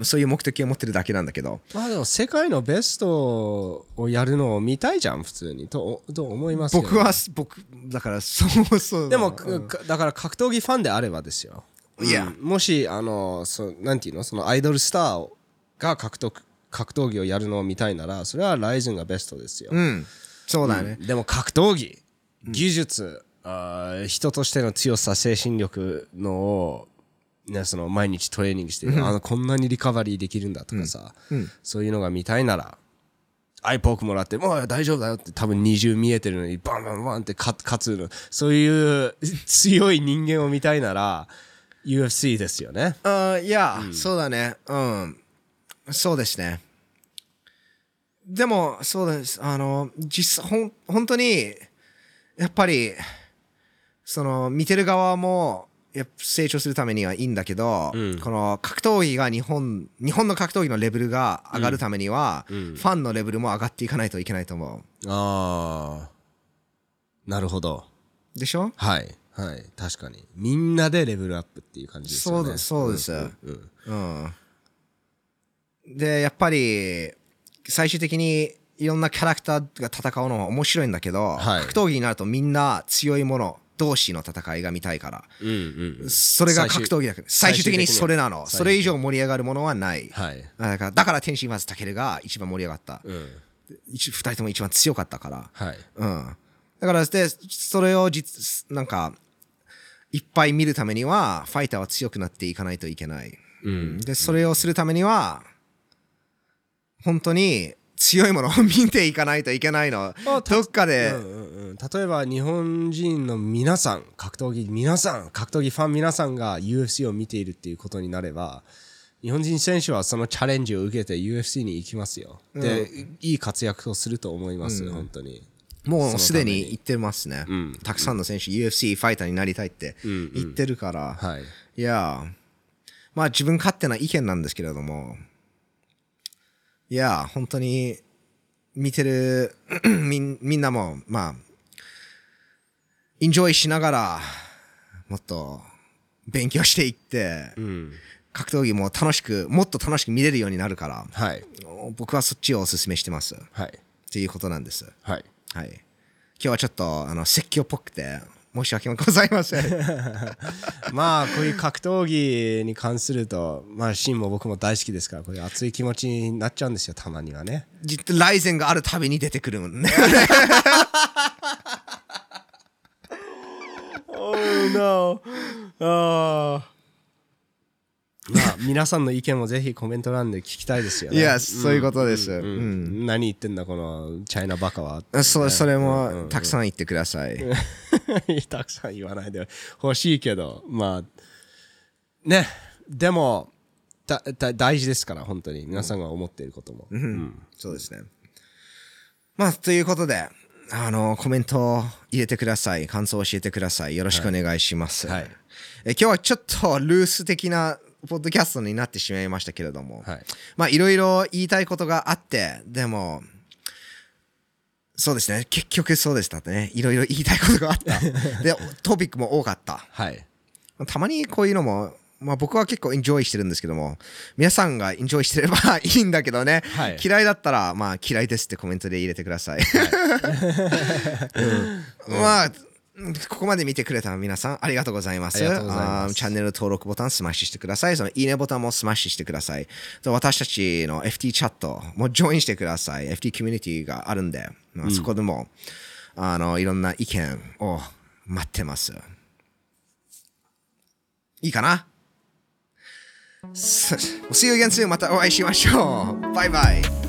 Speaker 1: そういう目的を持ってるだけなんだけど。
Speaker 2: まあでも世界のベストをやるのを見たいじゃん、普通に。と、と思いますよね
Speaker 1: 僕は僕だから そうそう。
Speaker 2: でも、かだから格闘技ファンであればですよ。
Speaker 1: いや。
Speaker 2: うん。もし、あの、そなんていうの、そのアイドルスターが格闘格闘技をやるのを見たいなら、それはライズンがベストですよ。
Speaker 1: うん。そうだね、
Speaker 2: でも格闘技、技術、あー人としての強さ、精神力のを、ね、その毎日トレーニングして、あのこんなにリカバリーできるんだとかさ、そういうのが見たいなら、アイポークもらって、もう大丈夫だよって多分二重見えてるのに、バンバンバンって勝勝つの。そういう強い人間を見たいなら、UFC ですよね。
Speaker 1: あいや、そうだね。うん。そうですね。でも、そうです。あの、実際、ほん、本当に、やっぱり、その、見てる側も、やっぱ成長するためにはいいんだけど、この格闘技が日本、日本の格闘技のレベルが上がるためには、ファンのレベルも上がっていかないといけないと思
Speaker 2: ああ。なるほど。
Speaker 1: う。でしょ？
Speaker 2: はい。はい。確かに。みんなでレベルアップっていう感じですよね。
Speaker 1: そうだそうです
Speaker 2: んうん
Speaker 1: うん。で、やっぱり、最終的にいろんなキャラクターが戦うのは面白いんだけど、
Speaker 2: はい
Speaker 1: 格闘技になるとみんな強いもの同士の戦いが見たいから、
Speaker 2: うんうん
Speaker 1: それが格闘技だけ。ど最終的にそれなの。それ以上盛り上がるものはない、
Speaker 2: はい。
Speaker 1: だからだから天心松健が一番盛り上がった、
Speaker 2: うん。
Speaker 1: 一二人とも一番強かったから。
Speaker 2: はい。
Speaker 1: うん。だから、で、それを実、なんか、いっぱい見るためには、ファイターは強くなっていかないといけない。
Speaker 2: うん。
Speaker 1: で、それをするためには、本当に強いものを見ていかないといけないの。どっかで、
Speaker 2: うんうんうん。例えば日本人の皆さん格闘技皆さん格闘技ファン皆さんが UFC を見ているっていうことになれば日本人選手はそのチャレンジを受けて UFC に行きますよ、でいい活躍をすると思います、本当に。
Speaker 1: もうすでに言ってますね。
Speaker 2: ん。
Speaker 1: たくさんの選手、UFC ファイターになりたいって言ってるから。
Speaker 2: はい。
Speaker 1: いや、まあ自分勝手な意見なんですけれども、いや、本当に見てる みんみんなも、まあ、エンジョイしながら、もっと勉強していって、
Speaker 2: うん
Speaker 1: 格闘技も楽しく、もっと楽しく見れるようになるから、
Speaker 2: はい
Speaker 1: 僕はそっちをお勧めしてます。っ
Speaker 2: はい
Speaker 1: ていうことなんです。
Speaker 2: はい
Speaker 1: はい。今日はちょっとあの説教っぽくて、申し訳ございません。
Speaker 2: まあこういう格闘技に関するとまあシンも僕も大好きですからこういう熱い気持ちになっちゃうんですよたまにはね
Speaker 1: 実ライゼンがあるたびに出てくるもんね。
Speaker 2: Oh no. あまあ皆さんの意見もぜひコメント欄で聞きたいですよね。
Speaker 1: いや、そういうことです。うん
Speaker 2: うん何言ってんだこのチャイナバカは。
Speaker 1: そそれもたくさん言ってください。
Speaker 2: たくさん言わないで欲しいけどまあねでもだだ大事ですから本当に皆さんが思っていることも。
Speaker 1: そうですね。まあ、ということで、あの、コメントを入れてください。感想を教えてください。よろしくお願いします。
Speaker 2: はい
Speaker 1: え今日はちょっとルース的なポッドキャストになってしまいましたけれども、
Speaker 2: はい
Speaker 1: まあ、いろいろ言いたいことがあって、でも、そうですね。結局そうでしたね。いろいろ言いたいことがあった。で、トピックも多かった。
Speaker 2: はい
Speaker 1: たまにこういうのも、まあ僕は結構エンジョイしてるんですけども、皆さんがエンジョイしてればいいんだけどね、
Speaker 2: はい
Speaker 1: 嫌いだったら、まあ嫌いですってコメントで入れてください。うんまあ、ここまで見てくれた皆さんありがとうございます。
Speaker 2: ま
Speaker 1: ずチャンネル登録ボタンスマッシュしてください。そのいいねボタンもスマッシュしてください。と私たちの FT チャットもジョインしてください。FT コミュニティがあるんで、まあ、そこでも、あのいろんな意見を待ってます。いいかな ?See you again soon. またお会いしましょう。バイバイ。